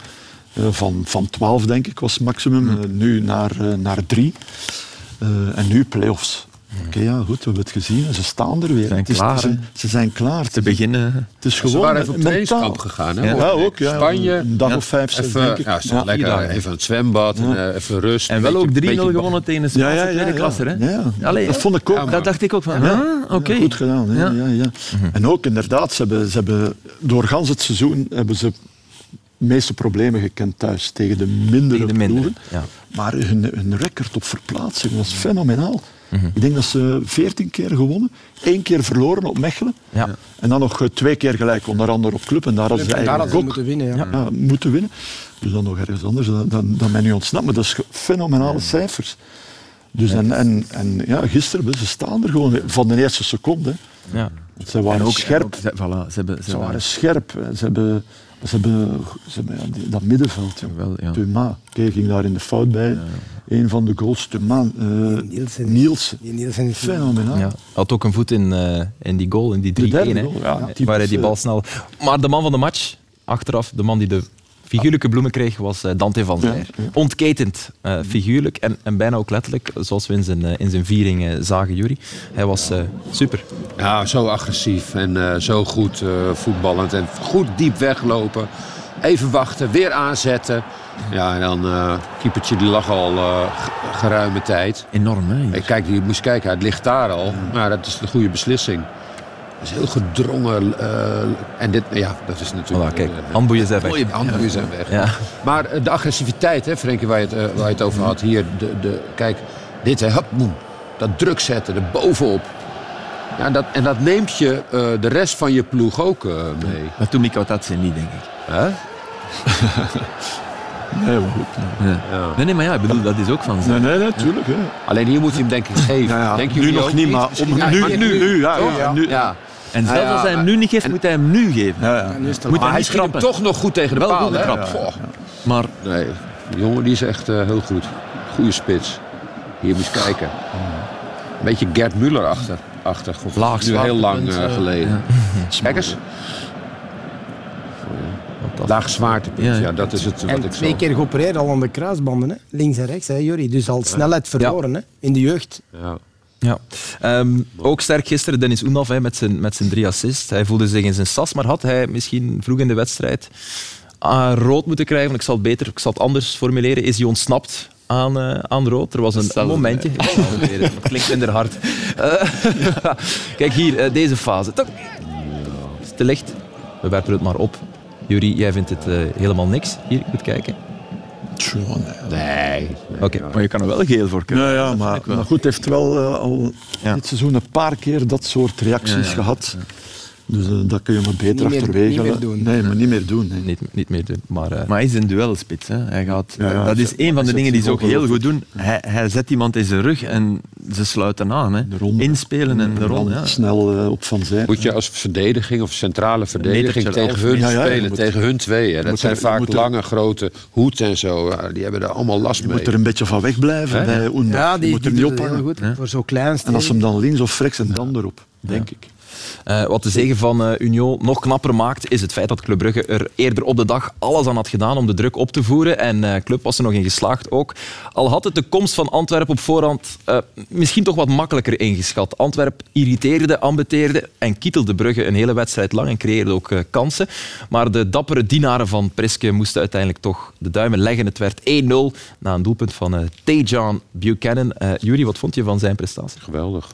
eh, van, van 12, denk ik, was het maximum. Eh, nu naar, naar 3. en nu play-offs. Oké, ja, goed, we hebben het gezien. Ze staan er weer. Zijn Het is- klaar, ze, ze zijn klaar. Te beginnen. Het is Ze gewoon waren even op trainingskamp gegaan. Hè? Ja. Ja, ook. Ja. Spanje. Een dag Ja. of vijf, zes, denk Even, ik. ja, ze Ja. lekker even aan het zwembad, en, eh, even rust. En wel beetje- ook 3-0 beetje- gewonnen tegen Ja, Spaanse ja, ja, tweede ja. klasse. Hè? Ja, Allee, dat vond ik ook. Dat dacht ik ook van, Ja. oké. Ja, goed gedaan. hè. Ja. Ja. Ja, En ook inderdaad, ze hebben, ze hebben door gans het seizoen hebben ze de meeste problemen gekend thuis tegen de mindere Tegen de mindere, ploegen. ja. Maar hun, hun record op verplaatsing was fenomenaal. Ik denk dat ze veertien keer gewonnen, één keer verloren op Mechelen. Ja. En dan nog eh, twee keer gelijk, onder andere op club. En daar hadden ze eigenlijk ook moeten winnen. Ja. ja, moeten winnen. Dus dan nog ergens anders, dan, dan, dan ben je ontsnapt. Maar dat is fenomenale cijfers. Dus en, en, en ja, gisteren, ze staan er gewoon van de eerste seconde. Ja. Ze waren scherp. ook- ze, voilà, ze hebben, ze Ze hebben- waren scherp. Ze hebben, ze hebben, ze hebben ja, die- dat middenveld. joh. Wel, ja. Thuma, ging daar in de fout bij. Een van de goals, Thuma. eh Nielsen. Nielsen. Die Nielsen is- Fenomenaal. Ja. Had ook een voet in, eh, in die goal, in die 3-1. derde hè. goal, ja. Ja, Typisch, waar hij die bal snel... Maar de man van de match, achteraf, de man die de figuurlijke bloemen kreeg, was eh, Dante van Zijr. Ja, ja. Ontketend, eh, figuurlijk en, en bijna ook letterlijk, zoals we in zijn, eh, in zijn viering zagen, Jury. Hij was eh, super. Ja, zo agressief en eh, zo goed eh, voetballend. En goed diep weglopen. Even wachten, weer aanzetten. Ja, en dan eh keepertje die lag al eh, geruime tijd. Enorm, hè? Ik kijk, je moest kijken, het ligt daar al. Maar dat is de goede beslissing. Is heel gedrongen. eh, en dit, ja, dat is natuurlijk... Voilà, kijk, eh, handboeien zijn weg. Mooie handboeien zijn weg. Ja. Maar eh, de agressiviteit, hè, Frenkie, waar je het, eh, waar je het over had. Hier, de, de, kijk, dit, hè, hup, boem. Dat druk zetten, er bovenop. Ja, dat, en dat neemt je eh, de rest van je ploeg ook eh, mee. Maar toen ik dat ze niet, denk ik. Hè? *laughs* Nee, maar goed. nee. Nee, nee, maar ja, ik bedoel, dat is ook van zo. Nee, nee, natuurlijk. hè. Alleen hier moet je hem denk ik geven. Ja, ja. Denk Nu jullie nog niet, maar om- Ja, nu, nu, nu, ja, ja, nu. Ja. En zelfs als hij hem nu niet geeft, moet hij hem nu geven. Moet Maar hij hij schiet toch nog goed tegen de Wel paal. Goh. Maar Nee, die jongen die is echt eh, heel goed. Goede spits. Hier moet je kijken. Een beetje Gerd Muller achter. achter Laag nu heel lang eh, eh, geleden. *laughs* Kijk eens. Laag zwaartepunt, Ja, ja, ja. dat is het wat En ik twee zo... keer geopereerd al aan de kruisbanden. Hè? Links en rechts, hè, Jury. Dus al snelheid verloren hè? in de jeugd. Ja. Ja. Ehm, ook sterk gisteren Dennis Oendaf met, zijn, met zijn drie assists. Hij voelde zich in zijn sas, maar had hij misschien vroeg in de wedstrijd aan rood moeten krijgen? Want Ik zal het beter, ik zal het anders formuleren. Is hij ontsnapt aan, eh, aan rood? Er was een Hetzelfde, momentje. Ik het *laughs* klinkt minder hard. Eh, *laughs* kijk hier, eh, deze fase. Toch? Is te licht? We werpen het maar op. Jury, jij vindt het helemaal niks. Hier, goed kijken. Tjoh, nee. Nee. Oké. Maar je kan er wel geel voor krijgen. Ja, ja maar, maar goed, hij heeft wel eh, al Ja. dit seizoen een paar keer dat soort reacties gehad. Dus eh, dat kun je maar beter Niet meer- achterwege. niet meer doen. Nee, maar niet meer doen. nee. Niet, niet meer doen, maar... eh, Maar hij is een duelspits. Hè. Hij gaat, Ja, ja, dat is een van de dingen die ze ook heel goed doen. Hij, hij zet iemand in zijn rug en ze sluiten aan. Hè. De ronde. Inspelen en de dan Ja. snel eh, op van zij. Moet je als verdediging of centrale verdediging tegen hun Ja, ja, je spelen, moet- tegen hun tweeën. Dat moet zijn er- vaak er- lange, grote hoed en zo. Ja, Die hebben er allemaal last Je mee. moet er een beetje van wegblijven Hè? bij. Ja, je die, moet die er niet ophangen. Voor zo'n klein En als steek. hem dan links of rechts en dan erop, denk ik. Eh, wat de zegen van eh, Union nog knapper maakt, is het feit dat Club Brugge er eerder op de dag alles aan had gedaan om de druk op te voeren. En eh Club was er nog in geslaagd ook. Al had het de komst van Antwerpen op voorhand misschien toch wat makkelijker ingeschat. Antwerpen irriteerde, ambeteerde en kietelde Brugge een hele wedstrijd lang en creëerde ook kansen. Maar de dappere dienaren van Priske moesten uiteindelijk toch de duimen leggen. Het werd 1-0 na een doelpunt van Tejan Buchanan. Jury, wat vond je van zijn prestatie? Geweldig.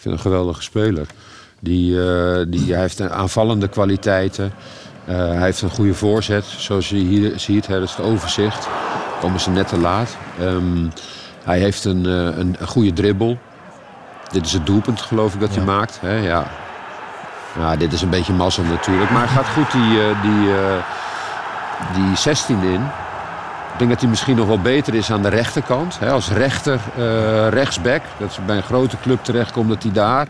Ik vind een geweldige speler. Die, eh, die, hij heeft aanvallende kwaliteiten. Eh, hij heeft een goede voorzet. Zoals je hier ziet, hè, dat is het overzicht. Komen ze net te laat. Ehm, hij heeft een, eh, een, een goede dribbel. Dit is het doelpunt, geloof ik, dat hij maakt. Hè? Ja. ja, dit is een beetje mazzel natuurlijk. Maar hij gaat goed die, die, die 16 in. Ik denk dat hij misschien nog wel beter is aan de rechterkant. Hè, als rechter eh, rechtsback. Dat ze bij een grote club terechtkomt dat hij daar.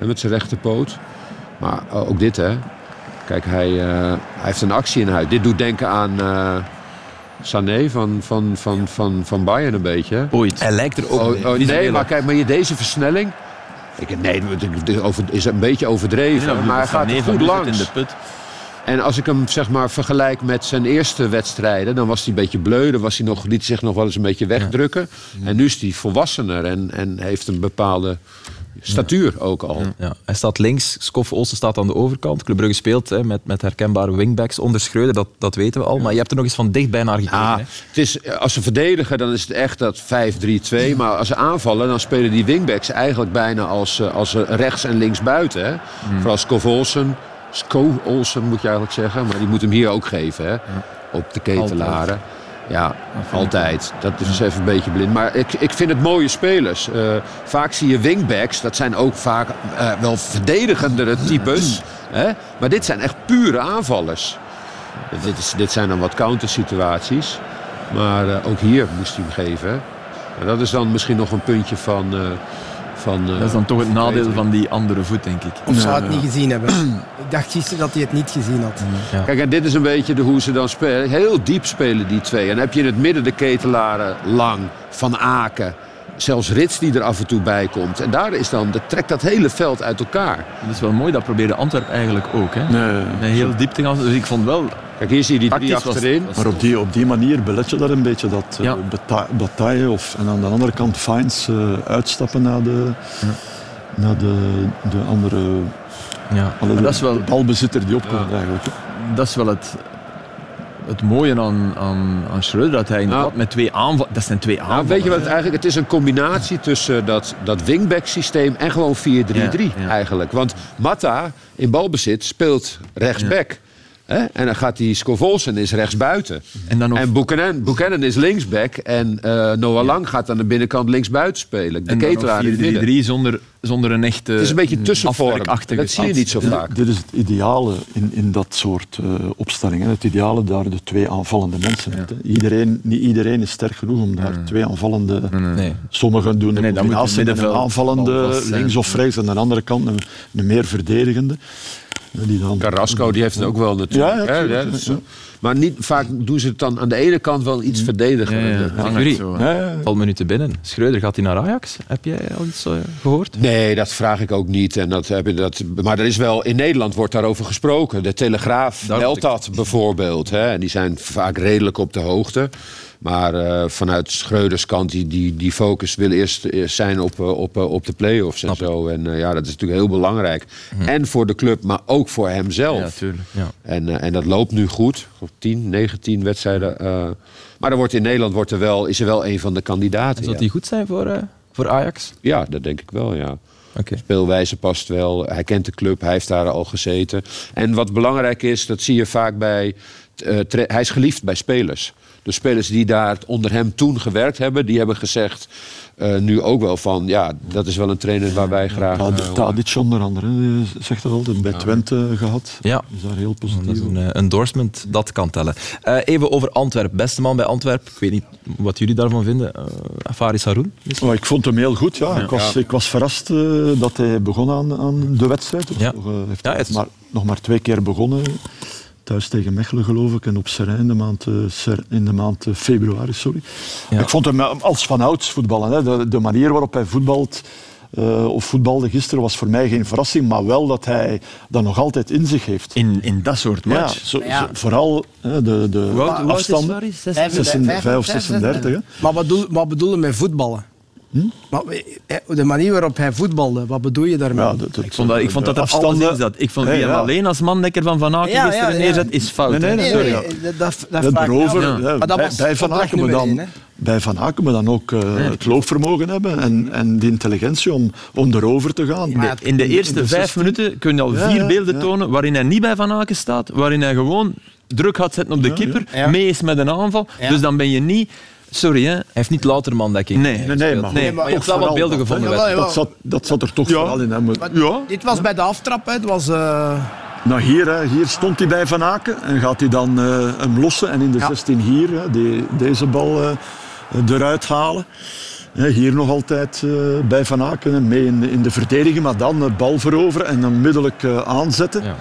Hè, met zijn rechterpoot. Maar eh, ook dit hè. Kijk, hij, eh, hij heeft een actie in huis. Dit doet denken aan eh, Sané van, van, van, van, van Bayern een beetje. Ooit. Hij lijkt er ook Oh, oh, nee, maar kijk, maar je, deze versnelling. Ik, nee, over- is een beetje overdreven. maar hij gaat goed langs. in de put. En als ik hem zeg maar, vergelijk met zijn eerste wedstrijden, dan was hij een beetje bleu. Dan was hij nog, liet zich nog wel eens een beetje wegdrukken. En nu is hij volwassener en, en heeft een bepaalde statuur ook al. Ja, hij staat links, Skof Olsen staat aan de overkant. Club Brugge speelt hè, met, met herkenbare wingbacks onder Schreuder, dat, dat weten we al. Maar je hebt er nog eens van dichtbij naar gekeken. Ja, hè. het is, als ze verdedigen, dan is het echt dat 5-3-2. Maar als ze aanvallen, dan spelen die wingbacks eigenlijk bijna als, eh, als rechts en links buiten. Hè? Vooral Skov Olsen. Sko Olsen moet je eigenlijk zeggen. Maar die moet hem hier ook geven. Hè? Op de ketelaren. Ja, altijd. Dat is dus even een beetje blind. Maar ik, ik vind het mooie spelers. Eh, vaak zie je wingbacks. Dat zijn ook vaak eh, wel verdedigendere types. Hè? Maar dit zijn echt pure aanvallers. Dit, is, dit zijn dan wat countersituaties. Maar eh, ook hier moest hij hem geven. En dat is dan misschien nog een puntje van... van eh, Dat is dan toch het nadeel van die andere voet, denk ik. Of zou het niet gezien hebben? Ik dacht gisteren dat hij het niet gezien had. Kijk, en dit is een beetje de, hoe ze dan spelen. Heel diep spelen die twee. En dan heb je in het midden de ketelaren lang, Van Aken. Zelfs Rits die er af en toe bij komt. En daar is dan, dat trekt dat hele veld uit elkaar. Dat is wel mooi, dat probeerde Antwerpen eigenlijk ook. Hè? Nee, Met heel diep te gaan. Dus ik vond wel... Kijk, hier zie je die drie Tactisch achterin. was- Maar op die, op die manier belet je dat een beetje, dat eh, Ja. bata- bataille of, en aan de andere kant Fines eh, uitstappen naar de, naar de, de andere Ja. alle- dat is wel- de balbezitter die opkomt eigenlijk. hè. Dat is wel het, het mooie aan, aan, aan Schreuder, dat hij inderdaad Nou. met twee aanvallen... Dat zijn twee Nou, aanvallen. weet je wat het eigenlijk... Het is een combinatie tussen dat, dat wingback systeem en gewoon 4-3-3 Ja, ja. eigenlijk. Want Matta in balbezit speelt rechtsback. Hè? En dan gaat die Scovolsen is rechtsbuiten. En dan nog- En Buchanan, Buchanan is linksback. En eh, Noah Lang gaat aan de binnenkant linksbuiten spelen. De en ketelaar in het midden. 4-3-3 zonder, zonder een echte... Het is een beetje tussenvorm. afwerkachtige Dat zie je niet zo vaak. Dit is het ideale in, in dat soort eh, opstellingen. Het ideale daar de twee aanvallende mensen. Iedereen, niet iedereen is sterk genoeg om daar twee aanvallende... Nee. Sommigen doen een Nee, dan moet combinatie met een middenveld aanvallende links of rechts en aan de andere kant een, een meer verdedigende. Ja, Die dan, Carrasco die heeft het ook wel natuurlijk. Ja, ja, ja. Maar niet, vaak doen ze het dan aan de ene kant wel iets verdedigen. Ja. Valt me nu te binnen. Schreuder gaat hij naar Ajax? Heb jij al iets eh, gehoord? Nee, dat vraag ik ook niet. En dat heb je dat, maar er is wel, in Nederland wordt daarover gesproken. De Telegraaf meldt dat bijvoorbeeld. Hè? En die zijn vaak redelijk op de hoogte. Maar eh, vanuit Schreuders kant, die, die, die focus wil eerst, zijn op, eh, op, eh, op de play-offs en zo. En ja, dat is natuurlijk heel belangrijk. En voor de club, maar ook voor hemzelf. Ja. Ja. En, en dat loopt nu goed. Op 10, 19 wedstrijden. maar er wordt in Nederland wordt er wel, is er wel een van de kandidaten. Zou Ja. die goed zijn voor, voor Ajax? ja, dat denk ik wel, ja. Speelwijze past wel. Hij kent de club, hij heeft daar al gezeten. En wat belangrijk is, dat zie je vaak bij. Eh, hij is geliefd bij spelers. De spelers die daar onder hem toen gewerkt hebben, die hebben gezegd. eh, nu ook wel van, ja, dat is wel een trainer waar wij graag. eh, Tadic- Tadic onder andere, zegt dat altijd, bij Twente gehad. Ja. Is daar heel Dat is positief een eh, endorsement, dat kan tellen. Eh, even over Antwerp. Beste man bij Antwerp. Ik weet niet wat jullie daarvan vinden. Eh Faris Haroun? Maar ik vond hem heel goed. Ja. Ik, was, ik was verrast eh, dat hij begon aan, aan de wedstrijd. Hij Ja. Nog, eh, heeft Ja, het- maar, nog maar twee keer begonnen. Thuis tegen Mechelen, geloof ik. En op Serijn in de maand, eh, in de maand eh, februari. Sorry. Ja. Ik vond hem eh, als van ouds voetballen. Hè. De, de manier waarop hij voetbalt. eh, of voetbalde gisteren was voor mij geen verrassing, maar wel dat hij dat nog altijd in zich heeft. In, in dat soort Ja, match. zo- vooral hè, de, de afstanden. Faris? Zes- 36, 5 of 36. hè. Maar wat bedoel, wat bedoel je met voetballen? Maar, eh, de manier waarop hij voetbalde, wat bedoel je daarmee? Ja, dat- dat- Ik vond dat, ik vond dat er afstanden- in zat. Ik vond Ja, wie hem ja. alleen als mandekker van Van Aken gisteren ja. neerzet, is fout. Nee, nee, hè. nee, Nee, sorry, nee, ja. dat, dat, dat dat bij, Van Aken dan, bij Van Aken dan ook eh, het loopvermogen hebben en, en de intelligentie om, om erover te gaan. In de, in de eerste de vijf 16. minuten kun je al vier ja, beelden ja. tonen waarin hij niet bij Van Aken staat, waarin hij gewoon druk gaat zetten op de keeper, Ja. mee is met een aanval. Ja. Dus dan ben je niet... Sorry, hè. Hij heeft niet louter mandekking. Nee. eh, Nee, nee, gespeeld. maar, Nee, maar je hebt wel wat beelden dat, gevonden. Dat zat, dat zat er toch Ja. vooral in. Hè. Maar- Ja. Dit was bij de aftrap, hè. het was... eh, Nou, hier, hè, hier stond hij bij Van Aken en gaat hij dan eh, hem lossen en in de Ja. 16 hier hè, die, deze bal eh, eruit halen. Hè, hier nog altijd eh, bij Van Aken mee in, de- in de verdediging, maar dan de bal veroveren en onmiddellijk eh, aanzetten. Ja.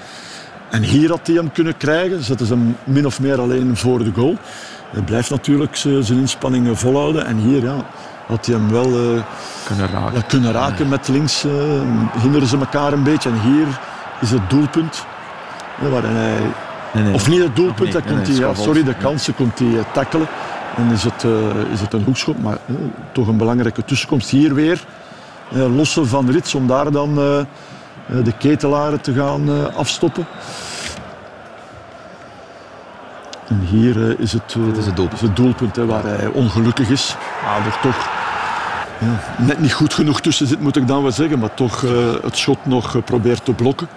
En hier had hij hem kunnen krijgen, zetten ze hem min of meer alleen voor de goal. Hij blijft natuurlijk zijn inspanningen volhouden en hier ja, had hij hem wel eh, Kunnen raken. ja, kunnen raken met links. eh hinderen ze elkaar een beetje en hier is het doelpunt. hè, waarin hij Nee, nee. of niet het doelpunt, nee, nee, komt hij, ja, sorry, de kansen komt hij eh, tackelen. Dan is het, is het een hoekschop, maar toch een belangrijke tussenkomst. Hier weer lossen van Rits om daar dan de ketelaren te gaan afstoppen. En hier eh, is het, eh, is het doelpunt. het doelpunt hè, waar hij ongelukkig is. Maar er toch ja, net niet goed genoeg tussen zit, moet ik dan wel zeggen. Maar toch eh, het schot nog probeert te blokken.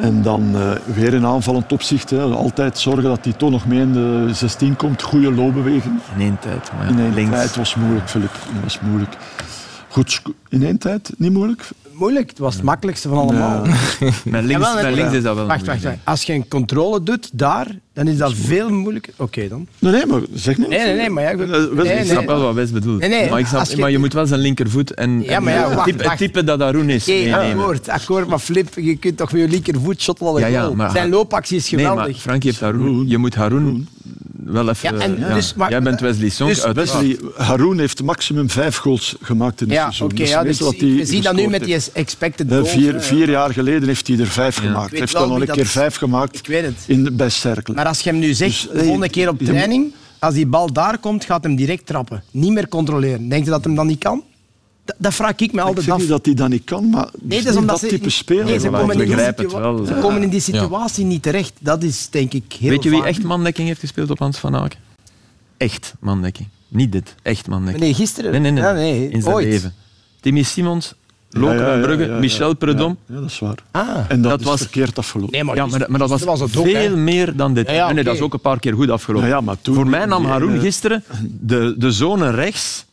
En dan weer in aanvallend opzicht. Hè. Altijd zorgen dat hij toch nog mee in de 16 komt. Goede loopbeweging. In één tijd. Maar ja, In één links. tijd was moeilijk, Filip. Was moeilijk. Goed, in één tijd niet moeilijk? moeilijk, het was het makkelijkste van allemaal. *laughs* Met links, met nee, links is dat wel Wacht, wacht, wacht. Als je een controle doet daar, dan is dat veel moeilijker. Oké dan. Nee, nee, maar zeg maar. Nee, nee, nee, maar ja, Eh, Nee, Ik nee. snap wel wat Wes bedoelt. Nee, nee, maar, ik snap, je- maar je moet wel zijn linkervoet en, Ja, en maar ja, het wacht, type, het wacht. type dat Haroun is Oké, meenemen. akkoord, akkoord, maar Flip, je kunt toch met je linkervoet shotten al Ja, ja, maar- Zijn loopactie is Nee, geweldig. maar Frankie heeft Haroun. Je moet Haroun wel even... Ja, en ja. dus- maar- Jij bent Wesley Song. dus-. Wesley, Haroun heeft maximum vijf goals gemaakt in het ja, seizoen. oké, Dat is ja, het dus meeste wat hij we zien dat nu gescoord met die expected Eh, goals. vier, hè. vier jaar geleden heeft hij er vijf gemaakt. Hij heeft dan wie een keer vijf gemaakt Ik weet het. in, bij Cercle. Maar als je hem nu zegt, Dus, de volgende keer op training, als die bal daar komt, gaat hem direct trappen. Niet meer controleren. Denk je dat hem dan niet kan? Dat, dat vraag ik me ik altijd zeg af. niet dat hij dat niet kan, maar Nee, dat is omdat dat ze, type speler. nee, ze, komen ik in die begrijp het situa- wel. ze komen in die situatie niet terecht. Dat is denk ik heel Weet je wie vaak. echt mandekking heeft gespeeld op Hans van Aken? Echt mandekking. Niet dit. Echt mandekking. Nee, gisteren. Nee, nee, nee. Ja, nee, In zijn ooit. leven. Timmy Simons, Loke Ja, ja, ja, Brugge. Michel Predom. Ja, ja, dat is waar. Ah. En dat, Dat is was- verkeerd afgelopen. Nee, maar, Ja, maar, dat- maar dat was, het ook, veel meer dan dit. Ja, ja, nee, nee, dat is ook een paar keer goed afgelopen. Ja, ja, maar toen- Voor mij nam Haroun gisteren de, de zone rechts,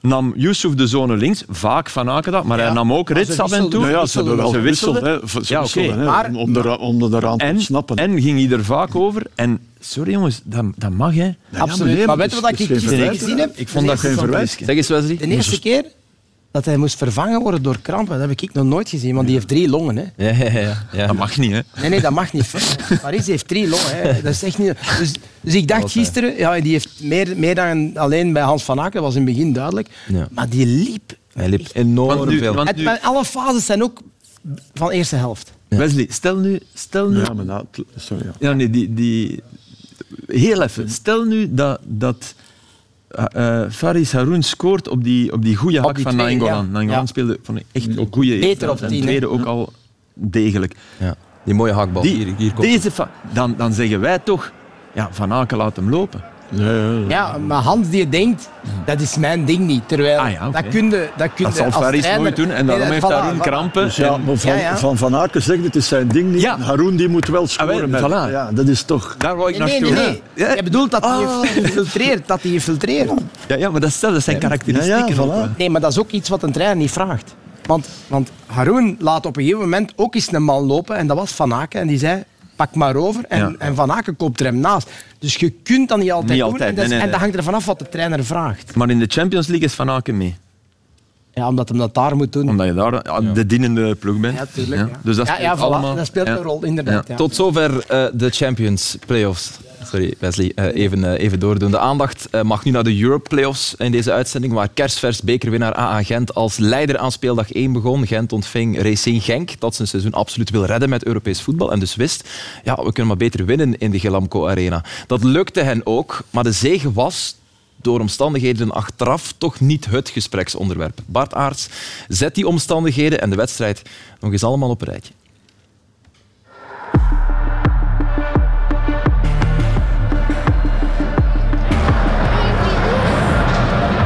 nam Yusuf de zone links, vaak van Aken dat, maar hij nam ook Rits af en toe. Ja, ja, ze hebben wel Ze gewisseld. wisselden. Hè. Ze Ja, hè, Maar- om, om, om er eraan te En, ontsnappen. en ging hij er vaak over. En sorry jongens, dat, dat mag hè. Ja, Absoluut. maar maar weet je dat wat ik verwijt, gezien heb? Ik vond dat De geen verwijt. Zeg eens, Wesley. De eerste keer dat hij moest vervangen worden door krampen, dat heb ik nog nooit gezien, want die heeft drie longen. Hè. Ja, ja, ja. ja. Dat mag niet hè. Nee, nee, dat mag niet. Paris heeft drie longen. Hè. Dat is echt niet... dus, dus ik dacht gisteren, ja, die heeft meer, meer dan alleen bij Hans van Aken, dat was in het begin duidelijk. Ja. Maar die liep. Hij liep enorm Want nu- veel. want- Het, maar alle fases zijn ook van eerste helft. Ja. Wesley, stel nu... Stel nu Ja, maar na, sorry, ja. Ja, nee, die, die, Heel even. Stel nu dat, dat eh, Faris Haroun scoort op die, op die goede hak die van twee, Nainggolan. ja. Nainggolan Ja. speelde van een echt een goede Beter op En tien, hè. tweede ook al degelijk. Ja. Die mooie hakbal. Die, hier, hier komt deze dan, dan zeggen wij toch, ja, Van Aken laat hem lopen. Ja, ja, ja. Ja, maar Hans die denkt, dat is mijn ding niet. Terwijl, Ah dat kun je, dat kun Dat zal als Faris nooit doen en daarom heeft voilà, krampen. Dus ja, En maar van, Ja, ja. van Van Aken zegt het is zijn ding niet. Ja. Haroun die moet wel scoren. Ah, wel, met- voilà. ja, dat is toch... daar wou ik Nee, nee, naartoe. nee. nee. Je bedoelt dat hij Ah. infiltreert. Dat hij infiltreert. Ja, ja, maar dat, stel, dat zijn karakteristieken. Ja, ja, ook, voilà. hè. Nee, maar dat is ook iets wat een trainer niet vraagt. Want, want Haroun laat op een gegeven moment ook eens een man lopen. En dat was Van Aken. En die zei, pak maar over. En, Ja. en Van Aken koopt er hem naast. Dus je kunt dat niet altijd Niet doen. altijd, en, dat, is- nee, nee, en dat hangt er vanaf wat de trainer vraagt. Maar in de Champions League is Van Aken mee. Ja, omdat hem dat daar moet doen. Omdat je daar ja, de dienende ploeg bent. Ja, tuurlijk. Ja. Dus dat speelt ja, voilà, allemaal. dat speelt Ja. een rol, inderdaad. Ja. Tot zover eh, de Champions Playoffs. Sorry, Wesley. Eh, even, eh, even doordoen. De aandacht eh, mag nu naar de Europe Playoffs in deze uitzending, waar kerstvers bekerwinnaar AA Gent als leider aan speeldag 1 begon. Gent ontving Racing Genk, dat zijn seizoen absoluut wil redden met Europees voetbal. En dus wist, ja, we kunnen maar beter winnen in de Gelamco Arena. Dat lukte hen ook, maar de zege was door omstandigheden achteraf toch niet het gespreksonderwerp. Bart Aerts zet die omstandigheden en de wedstrijd nog eens allemaal op een rijtje.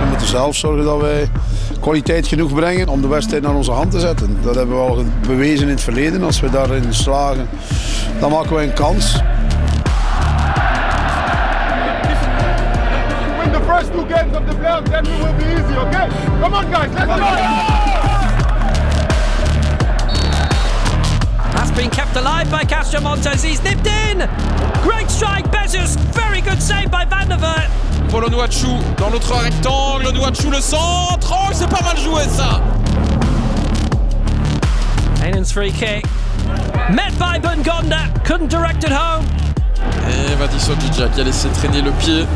We moeten zelf zorgen dat wij kwaliteit genoeg brengen om de wedstrijd naar onze hand te zetten. Dat hebben we al bewezen in het verleden. Als we daarin slagen, dan maken we een kans. Two games of the playoffs, then we will be easy, okay? Come on, guys, let's go! That's been kept alive by Castro Montes. He's nipped in. Great strike, Bezos. Very good save by Van der Vaart. Polo Nouachou dans l'autre rectangle, Nouachou le centre, oh c'est pas mal joué ça Hainan's free kick. Met by Bungonda. Couldn't direct it home. Et Vadis Odija qui a laissé traîner le pied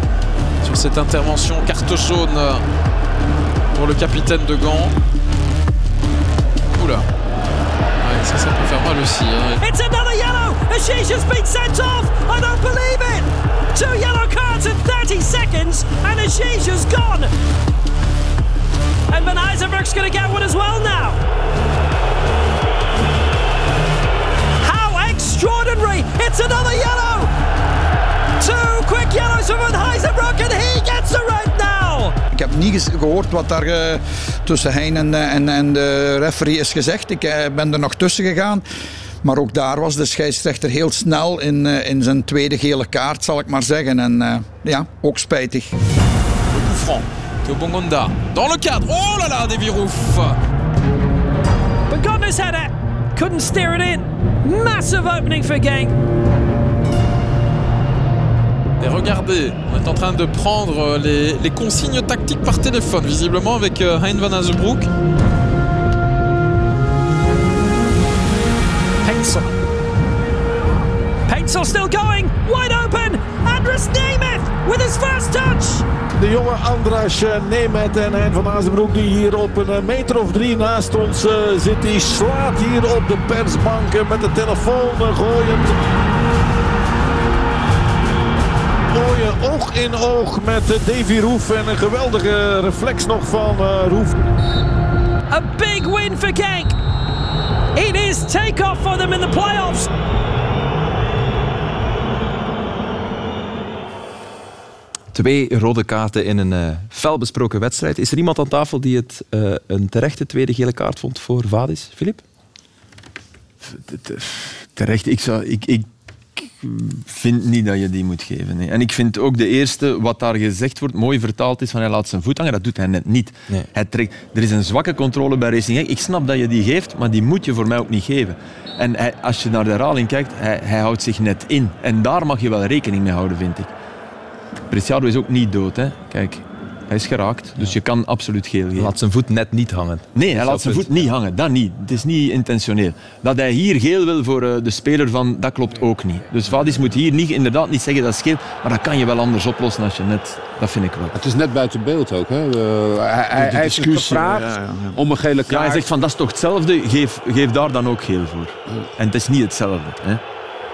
sur cette intervention, carte jaune pour le capitaine de Gand. Oula, ouais, ça, ça peut faire mal aussi. hein. It's another yellow. Ashish has been sent off. I don't believe it. Two yellow cards in 30 seconds, and Ashish has gone. And Van Eisenberg's going to get one as well now. How extraordinary! It's another yellow. Two quick yellows for Van Heisenberg, and he gets the red now. Ik heb niet gehoord wat daar eh, tussen Hein en, eh, en, en de referee is gezegd. Ik eh, ben er nog tussen gegaan. Maar ook daar was de scheidsrechter heel snel in, eh, in zijn tweede gele kaart, zal ik maar zeggen. En eh, ja, ook spijtig. Théo Bongonda dans le cadre. Oh là là, des Virouf Bungonda's header couldn't steer it in. Massive opening for Gang. Et regardez, on est en train de prendre euh, les, les consignes tactiques par téléphone, visiblement avec euh, Hein van Azenbroek. Pencil. Pencil still going, wide open. Andres Nemeth with his first touch. De jonge Andras Nemeth en Hein van Azenbroek die hier op een meter of drie naast ons eh, zit. Die slaat hier op de persbank met de telefoon eh, gooiend. Oog in oog met eh, Davy Roef en een geweldige reflex nog van eh, Roef. A big win for Genk. It is takeoff for them in the playoffs. Twee rode kaarten in een eh fel besproken wedstrijd. Is er iemand aan tafel die het eh, een terechte tweede gele kaart vond voor Vadis? Filip? Terecht, ik, zou, ik, ik vind niet dat je die moet geven. nee. En ik vind ook de eerste, wat daar gezegd wordt, mooi vertaald is van hij laat zijn voet hangen. Dat doet hij net niet. Nee. Hij trekt, er is een zwakke controle bij Racing Genk. Ik snap dat je die geeft, maar die moet je voor mij ook niet geven. En hij, als je naar de herhaling kijkt, hij, hij houdt zich net in. En daar mag je wel rekening mee houden, vind ik. Preciado is ook niet dood. Hè. Kijk, hij is geraakt, dus je kan absoluut geel geven. Laat zijn voet net niet hangen. Nee, hij laat zijn voet niet hangen. Dat niet. Het is niet intentioneel. Dat hij hier geel wil voor eh, de speler van, dat klopt ook niet. Dus Vadis moet hier niet, inderdaad niet zeggen dat is geel, maar dat kan je wel anders oplossen als je net... Dat vind ik wel. Het is net buiten beeld ook. Hè? Eh, hij hij, heeft gevraagd ja, ja, ja. om een gele Ja, kaart. hij zegt van dat is toch hetzelfde, geef, geef daar dan ook geel voor. En het is niet hetzelfde. Hè?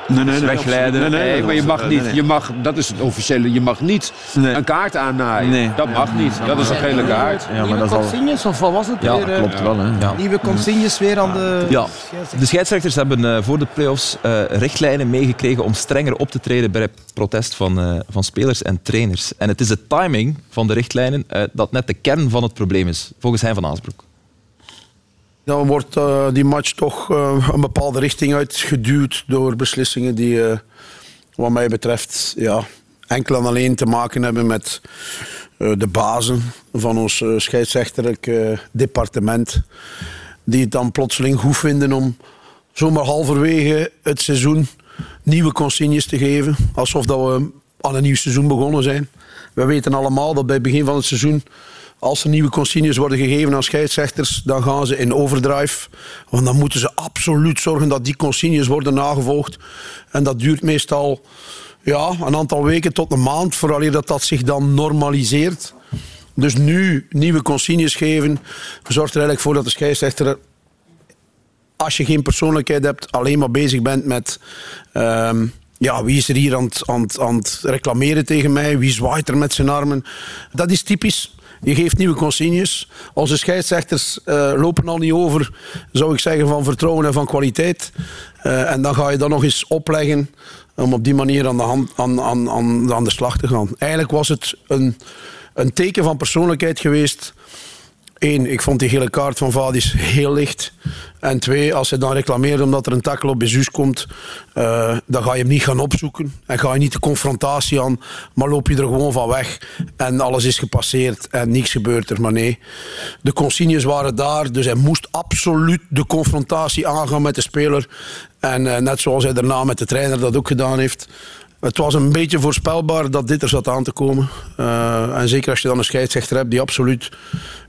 Nee, nee, nee, Wegleiden. absoluut. Nee, maar je mag Nee, niet, nee. je mag, dat is het officiële, je mag niet Nee. een kaart aannaaien. Nee. Dat mag niet, dat is een gele kaart. Ja, maar Nieuwe dat is al... consignes, of wat was het Ja, weer? eh, Klopt wel, hè. Ja. Nieuwe consignes weer aan de... Ja, de scheidsrechters hebben eh, voor de play-offs eh, richtlijnen meegekregen om strenger op te treden bij protest van, eh, van spelers en trainers. En het is de timing van de richtlijnen eh, dat net de kern van het probleem is, volgens Hein van Aasbroek. Dan wordt eh, die match toch eh, een bepaalde richting uitgeduwd door beslissingen die, eh, wat mij betreft, ja, enkel en alleen te maken hebben met de bazen van ons scheidsrechterlijk departement. Die het dan plotseling goed vinden om zomaar halverwege het seizoen nieuwe consignes te geven. Alsof dat we aan een nieuw seizoen begonnen zijn. We weten allemaal dat bij het begin van het seizoen als er nieuwe consignes worden gegeven aan scheidsrechters, dan gaan ze in overdrive. Want dan moeten ze absoluut zorgen dat die consignes worden nagevolgd. En dat duurt meestal ja, een aantal weken tot een maand, vooraleer dat dat zich dan normaliseert. Dus nu nieuwe consignes geven, zorgt er eigenlijk voor dat de scheidsrechter als je geen persoonlijkheid hebt, alleen maar bezig bent met. ehm, ja, wie is er hier aan aan het reclameren tegen mij? Wie zwaait er met zijn armen? Dat is typisch. Je geeft nieuwe consignes. Onze scheidsrechters eh, lopen al niet over, zou ik zeggen, van vertrouwen en van kwaliteit. Eh, en dan ga je dat nog eens opleggen om op die manier aan de, hand, aan, aan, aan, aan de slag te gaan. Eigenlijk was het een, een teken van persoonlijkheid geweest Eén, ik vond die gele kaart van Vadis heel licht. En twee, als hij dan reclameert omdat er een tackle op Bezus komt, eh, dan ga je hem niet gaan opzoeken. En ga je niet de confrontatie aan, maar loop je er gewoon van weg. En alles is gepasseerd en niks gebeurt er. Maar nee, de consignes waren daar, dus hij moest absoluut de confrontatie aangaan met de speler. En eh, net zoals hij daarna met de trainer dat ook gedaan heeft. Het was een beetje voorspelbaar dat dit er zat aan te komen. Eh, en zeker als je dan een scheidsrechter hebt die absoluut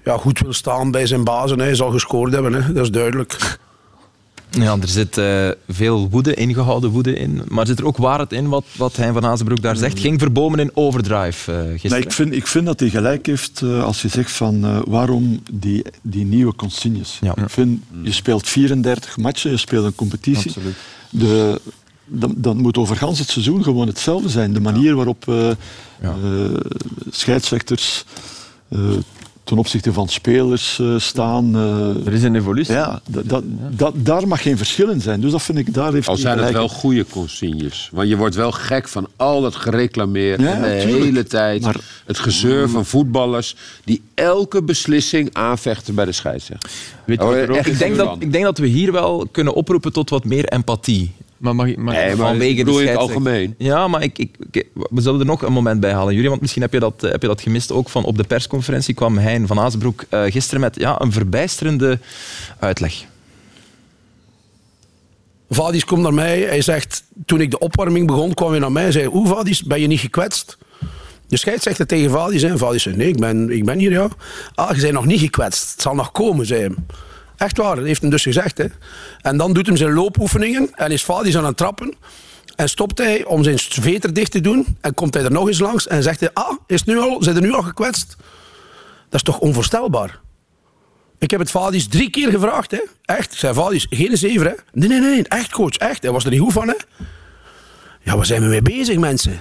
ja, goed wil staan bij zijn bazen. Hij zal gescoord hebben, hè. dat is duidelijk. Ja, er zit eh, veel woede, ingehouden woede in. Maar zit er ook waarheid in wat, wat Hein van Azenbroek daar zegt? Ging verbomen in overdrive eh, gisteren. Nee, ik, vind, ik vind dat hij gelijk heeft eh, als je zegt van eh, waarom die, die nieuwe consignes. Ja. Ik vind, je speelt 34 matchen, je speelt een competitie. De, dan, dan moet over gans het seizoen gewoon hetzelfde zijn. De manier waarop eh, eh, scheidsrechters eh, ten opzichte van spelers eh, staan. eh, Er is een evolutie. ja, dat, daar mag geen verschil in zijn. Dus dat vind ik, daar heeft Al zijn het gelijk wel goede consignes. Want je wordt wel gek van al dat gereclameerd. Ja, de tuurlijk. hele tijd Maar- het gezeur van voetballers... die elke beslissing aanvechten bij de scheidsrechter. Oh, ik, denk dat, ik denk dat we hier wel kunnen oproepen tot wat meer empathie. Maar mag, ik- mag, Nee, maar vanwege de het algemeen. Ja, maar ik, ik, ik- we zullen er nog een moment bij halen, Jullie, want misschien heb je dat, eh, heb je dat gemist ook. Van op de persconferentie kwam Hein van Azenbroek eh, gisteren met ja, een verbijsterende uitleg. Vadis komt naar mij. Hij zegt, toen ik de opwarming begon, kwam hij naar mij en zei... Hoe Vadis, ben je niet gekwetst? De scheidsrechter tegen Vadis. En Vadis zei, nee, ik ben, ik ben hier, ja. Ah, je bent nog niet gekwetst. Het zal nog komen, zei hem. Echt waar, dat heeft hem dus gezegd. Hè. En dan doet hem zijn loopoefeningen en is Fadis aan het trappen. En stopt hij om zijn veter dicht te doen. En komt hij er nog eens langs en zegt hij... Ah, is nu al, zijn er nu al gekwetst? Dat is toch onvoorstelbaar? Ik heb het Vadis drie keer gevraagd. Hè. Echt, ik zei Fadis, geen zeven, Hè. Nee, nee, nee, echt coach, echt. Hij was er niet goed van. Hè. Ja, waar zijn we mee bezig, mensen?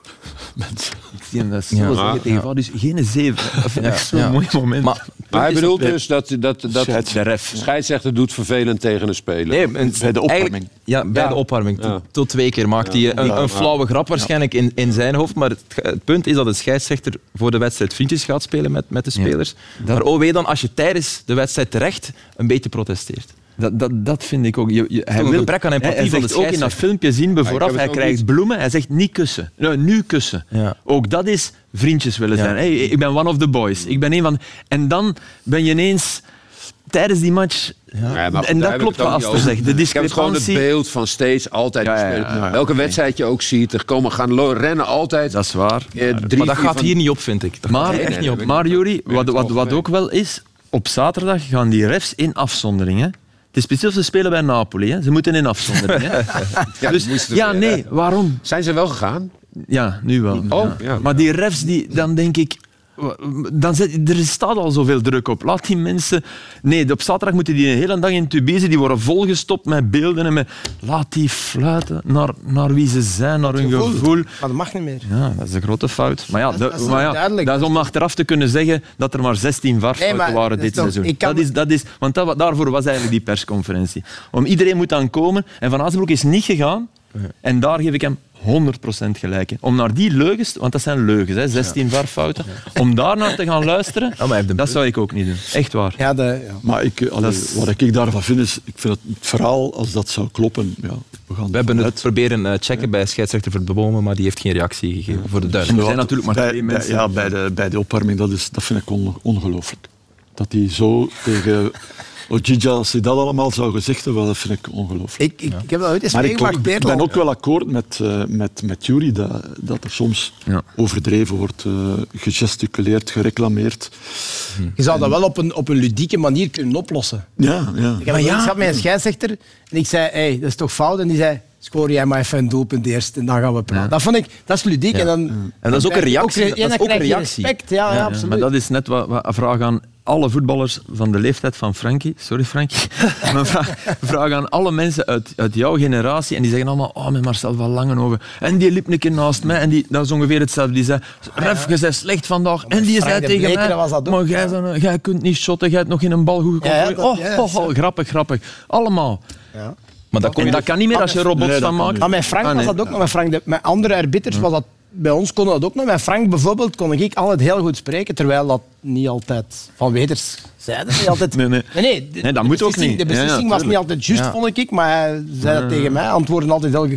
*laughs* mensen. Dat ja. Ah, dus geen zeven. *laughs* Dat vind ik zo'n mooi moment. Maar, hij bedoelt dus dat, dat, dat de scheidsrechter doet vervelend tegen een speler. Bij de opwarming. Ja, bij de opwarming. Tot, twee keer maakt hij een, een, flauwe grap waarschijnlijk in, in zijn hoofd. Maar het, het, punt is dat de scheidsrechter voor de wedstrijd vriendjes gaat spelen met, met de spelers. Maar oh weet dan als je tijdens de wedstrijd terecht een beetje protesteert. Dat, dat, dat vind ik ook. Je, je, hij een wil gebrek aan empathie hij, hij van de ook in dat filmpje zien we ik vooraf, hij krijgt niet- bloemen. Hij zegt niet kussen. Nou, nu kussen. Ja. Ook dat is vriendjes willen Ja. zijn. Hey, ik ben one of the boys. Ik ben een van... En dan ben je ineens tijdens die match... Ja, en dat ik klopt wat Aster zegt. De Ik heb het gewoon het discrepantie... beeld van steeds altijd Ja, ja, spelen. ja, ja, Welke wedstrijd je ook ziet, er komen gaan rennen altijd. Dat is waar. eh, drie, maar dat gaat van- hier niet op, vind ik. Dat Maar, echt nee, niet op. maar ben wat, wat, wat ook wel is, op zaterdag gaan die refs in afzondering. Het is precies of ze spelen bij Napoli. Hè? Ze moeten in afzondering. Hè? *laughs* Ja, dus, ja, nee, waarom? Zijn ze wel gegaan? Ja, nu wel. Oh, ja. Maar die refs, die, dan denk ik... dan zet, er staat al zoveel druk op. Laat die mensen... Nee, op zaterdag moeten die een hele dag in Tubize, die worden volgestopt met beelden en met... Laat die fluiten naar, naar wie ze zijn, naar hun gevoel. Maar dat mag niet meer. Ja, dat is een grote fout. Maar ja, Dat- is maar ja dat is om achteraf te kunnen zeggen dat er maar 16 varfouten Nee, waren dit seizoen. Dat is, dat is, want dat, daarvoor was eigenlijk die persconferentie. Om iedereen moet dan komen. En Van Azenbroek is niet gegaan. En daar geef ik hem 100% gelijk. hè. Om naar die leugens, want dat zijn leugens, hè, 16 varfouten, om daar naar te gaan luisteren, dat zou ik ook niet doen. Echt waar. Ja, de, ja. Maar ik, eh, allee, wat ik daarvan vind is, ik vind het, het verhaal, als dat zou kloppen, ja, we gaan We hebben het proberen eh, checken bij scheidsrechter Verbomen, maar die heeft geen reactie gegeven voor de duidelijkheid. zijn natuurlijk maar bij, twee bij- mensen. ja, bij de, bij de opwarming, dat, is, dat vind ik on- ongelooflijk. Dat hij zo tegen Ojija, als hij dat allemaal zou gezegd hebben, dat vind ik ongelooflijk. Ik, ik, ik heb dat ooit eens Maar ik, meegemaakt, ik ben ook wel akkoord met, eh, met, met Jury dat, dat er soms overdreven wordt, eh, gesticuleerd, gereclameerd. Je zou dat wel op een, op een ludieke manier kunnen oplossen. Ja, ja. Ik, heb ik zat met een scheidsrechter en ik zei, hey, dat is toch fout? En die zei, scoor jij maar even een doelpunt eerst en dan gaan we praten. Dat vond ik, dat is ludiek. Ja. En, dan, En dat is ook een reactie. ja, dat is ook krijg een reactie. respect. Ja, ja, absoluut. Maar dat is net wat, wat een vraag aan alle voetballers van de leeftijd van Frankie. Sorry, Frankie. *laughs* Maar vraag, vraag aan alle mensen uit, uit jouw generatie. En die zeggen allemaal, oh, met Marcel van Langenhoven. En die liep een keer naast mij. En die, dat is ongeveer hetzelfde. Die zei, Ref, je bent slecht vandaag. En die Frank zei tegen Bleker mij, was dat ook, maar jij, kunt niet shotten. Jij hebt nog in een bal goed Ja, ja, gecontroleerd. dat- oh, oh, oh, grappig, grappig. Allemaal. Ja. Maar dat, En dat kan niet meer als je robots van maakt. Maar met Frank Ah, was dat ook nog. Met, Frank de, met andere arbiters was dat... Bij ons konden dat ook nog. Met Frank bijvoorbeeld kon ik altijd heel goed spreken, terwijl dat niet altijd van weters zeiden. Niet altijd, Nee, nee. nee, de, Nee, dat de moet ook beslissing- niet. De Ja, ja, beslissing was niet altijd juist, Ja. vond ik. Maar hij zei dat tegen mij. Antwoorden altijd heel,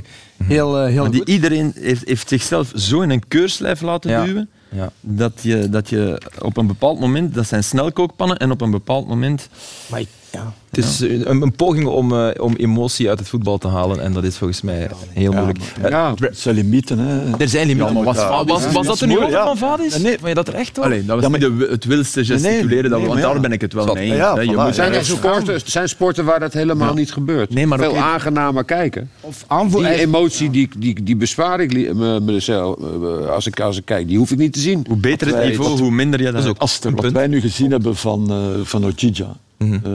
heel, eh, heel Maar die, goed. iedereen heeft, heeft zichzelf zo in een keurslijf laten Ja. duwen. Ja. Dat, je, dat je op een bepaald moment, dat zijn snelkookpannen, en op een bepaald moment. Maar ik- ja. Het is een, een poging om, eh, om emotie uit het voetbal te halen en dat is volgens mij heel moeilijk. Eh, Ja, het zijn limieten. Hè. er zijn limieten. Ja, maar was, dat- was, was, dat dat er nu ja. van Vadis? Nee. Vond je dat er echt hoor? Allee, dat was Ja, maar- niet de, het wilste gesticuleren, dat, nee, want maar ja. daar ben ik het wel mee eens. ja, hè. Je voilà. moet Zijn er sporten, zijn sporten waar dat helemaal niet gebeurt? Nee, maar Veel ook- aangenamer kijken. Of aanvoer, Die emotie, die, die, die bezwaar ik mezelf, eh, als, ik, als ik kijk, die hoef ik niet te zien. Hoe beter het niveau, dat- hoe minder je dat. Aster, wat wij nu gezien hebben van, eh van Ojija, Mhm. eh,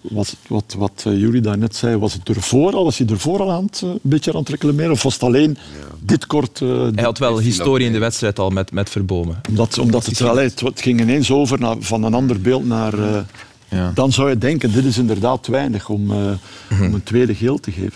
was het, wat, wat eh, Jury daarnet zei, was het ervoor al, was hij ervoor al aan het, eh, een beetje aan het reclameren? Of was het alleen dit kort? eh, Hij had wel historie in de wedstrijd al met, met Verbomen. Omdat, omdat het, allee, het, het ging ineens over naar, van een ander beeld naar... eh, Ja. Dan zou je denken, dit is inderdaad weinig om, eh, om een tweede geel te geven.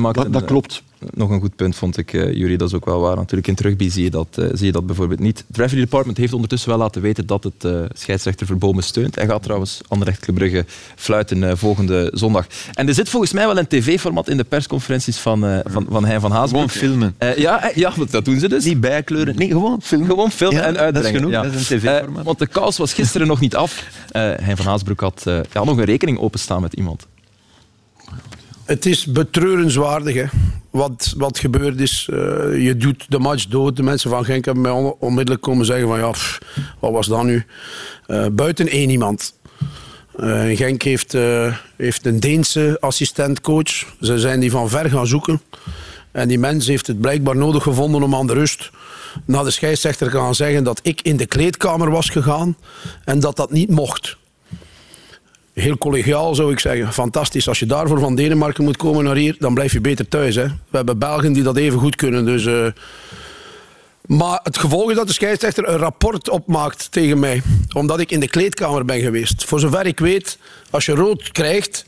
Maakt Dat, dat klopt. Nog een goed punt vond ik, eh Jury, dat is ook wel waar. Natuurlijk in Terugby zie je dat, eh, zie je dat bijvoorbeeld niet. Het referee department heeft ondertussen wel laten weten dat het eh, scheidsrechter Verbomen steunt. Hij gaat trouwens Anderlecht Brugge fluiten eh, volgende zondag. En er zit volgens mij wel een tv-format in de persconferenties van, eh van, van Hein van Haasbroek. Gewoon filmen. Eh, ja, ja, want dat doen ze dus. Niet bijkleuren. Nee, gewoon filmen. Gewoon filmen Ja, en dat is uitbrengen. genoeg. ja. Dat is een tv-formaat. Eh, want de kous was gisteren nog niet af. Eh Hein van Haasbroek had eh, ja, nog een rekening openstaan met iemand. Het is betreurenswaardig. Hè. Wat, wat gebeurd is, eh, je doet de match dood. De mensen van Genk hebben mij on- onmiddellijk komen zeggen van ja, wat was dat nu? Eh, buiten één iemand. Eh, Genk heeft, heeft een Deense assistentcoach. Ze zijn die van ver gaan zoeken. En die mens heeft het blijkbaar nodig gevonden om aan de rust naar de scheidsrechter te gaan zeggen dat ik in de kleedkamer was gegaan en dat dat niet mocht. Heel collegiaal zou ik zeggen. Fantastisch. Als je daarvoor van Denemarken moet komen naar hier, dan blijf je beter thuis. Hè. We hebben Belgen die dat even goed kunnen. Dus, eh, Maar het gevolg is dat de scheidsrechter een rapport opmaakt tegen mij. Omdat ik in de kleedkamer ben geweest. Voor zover ik weet, als je rood krijgt...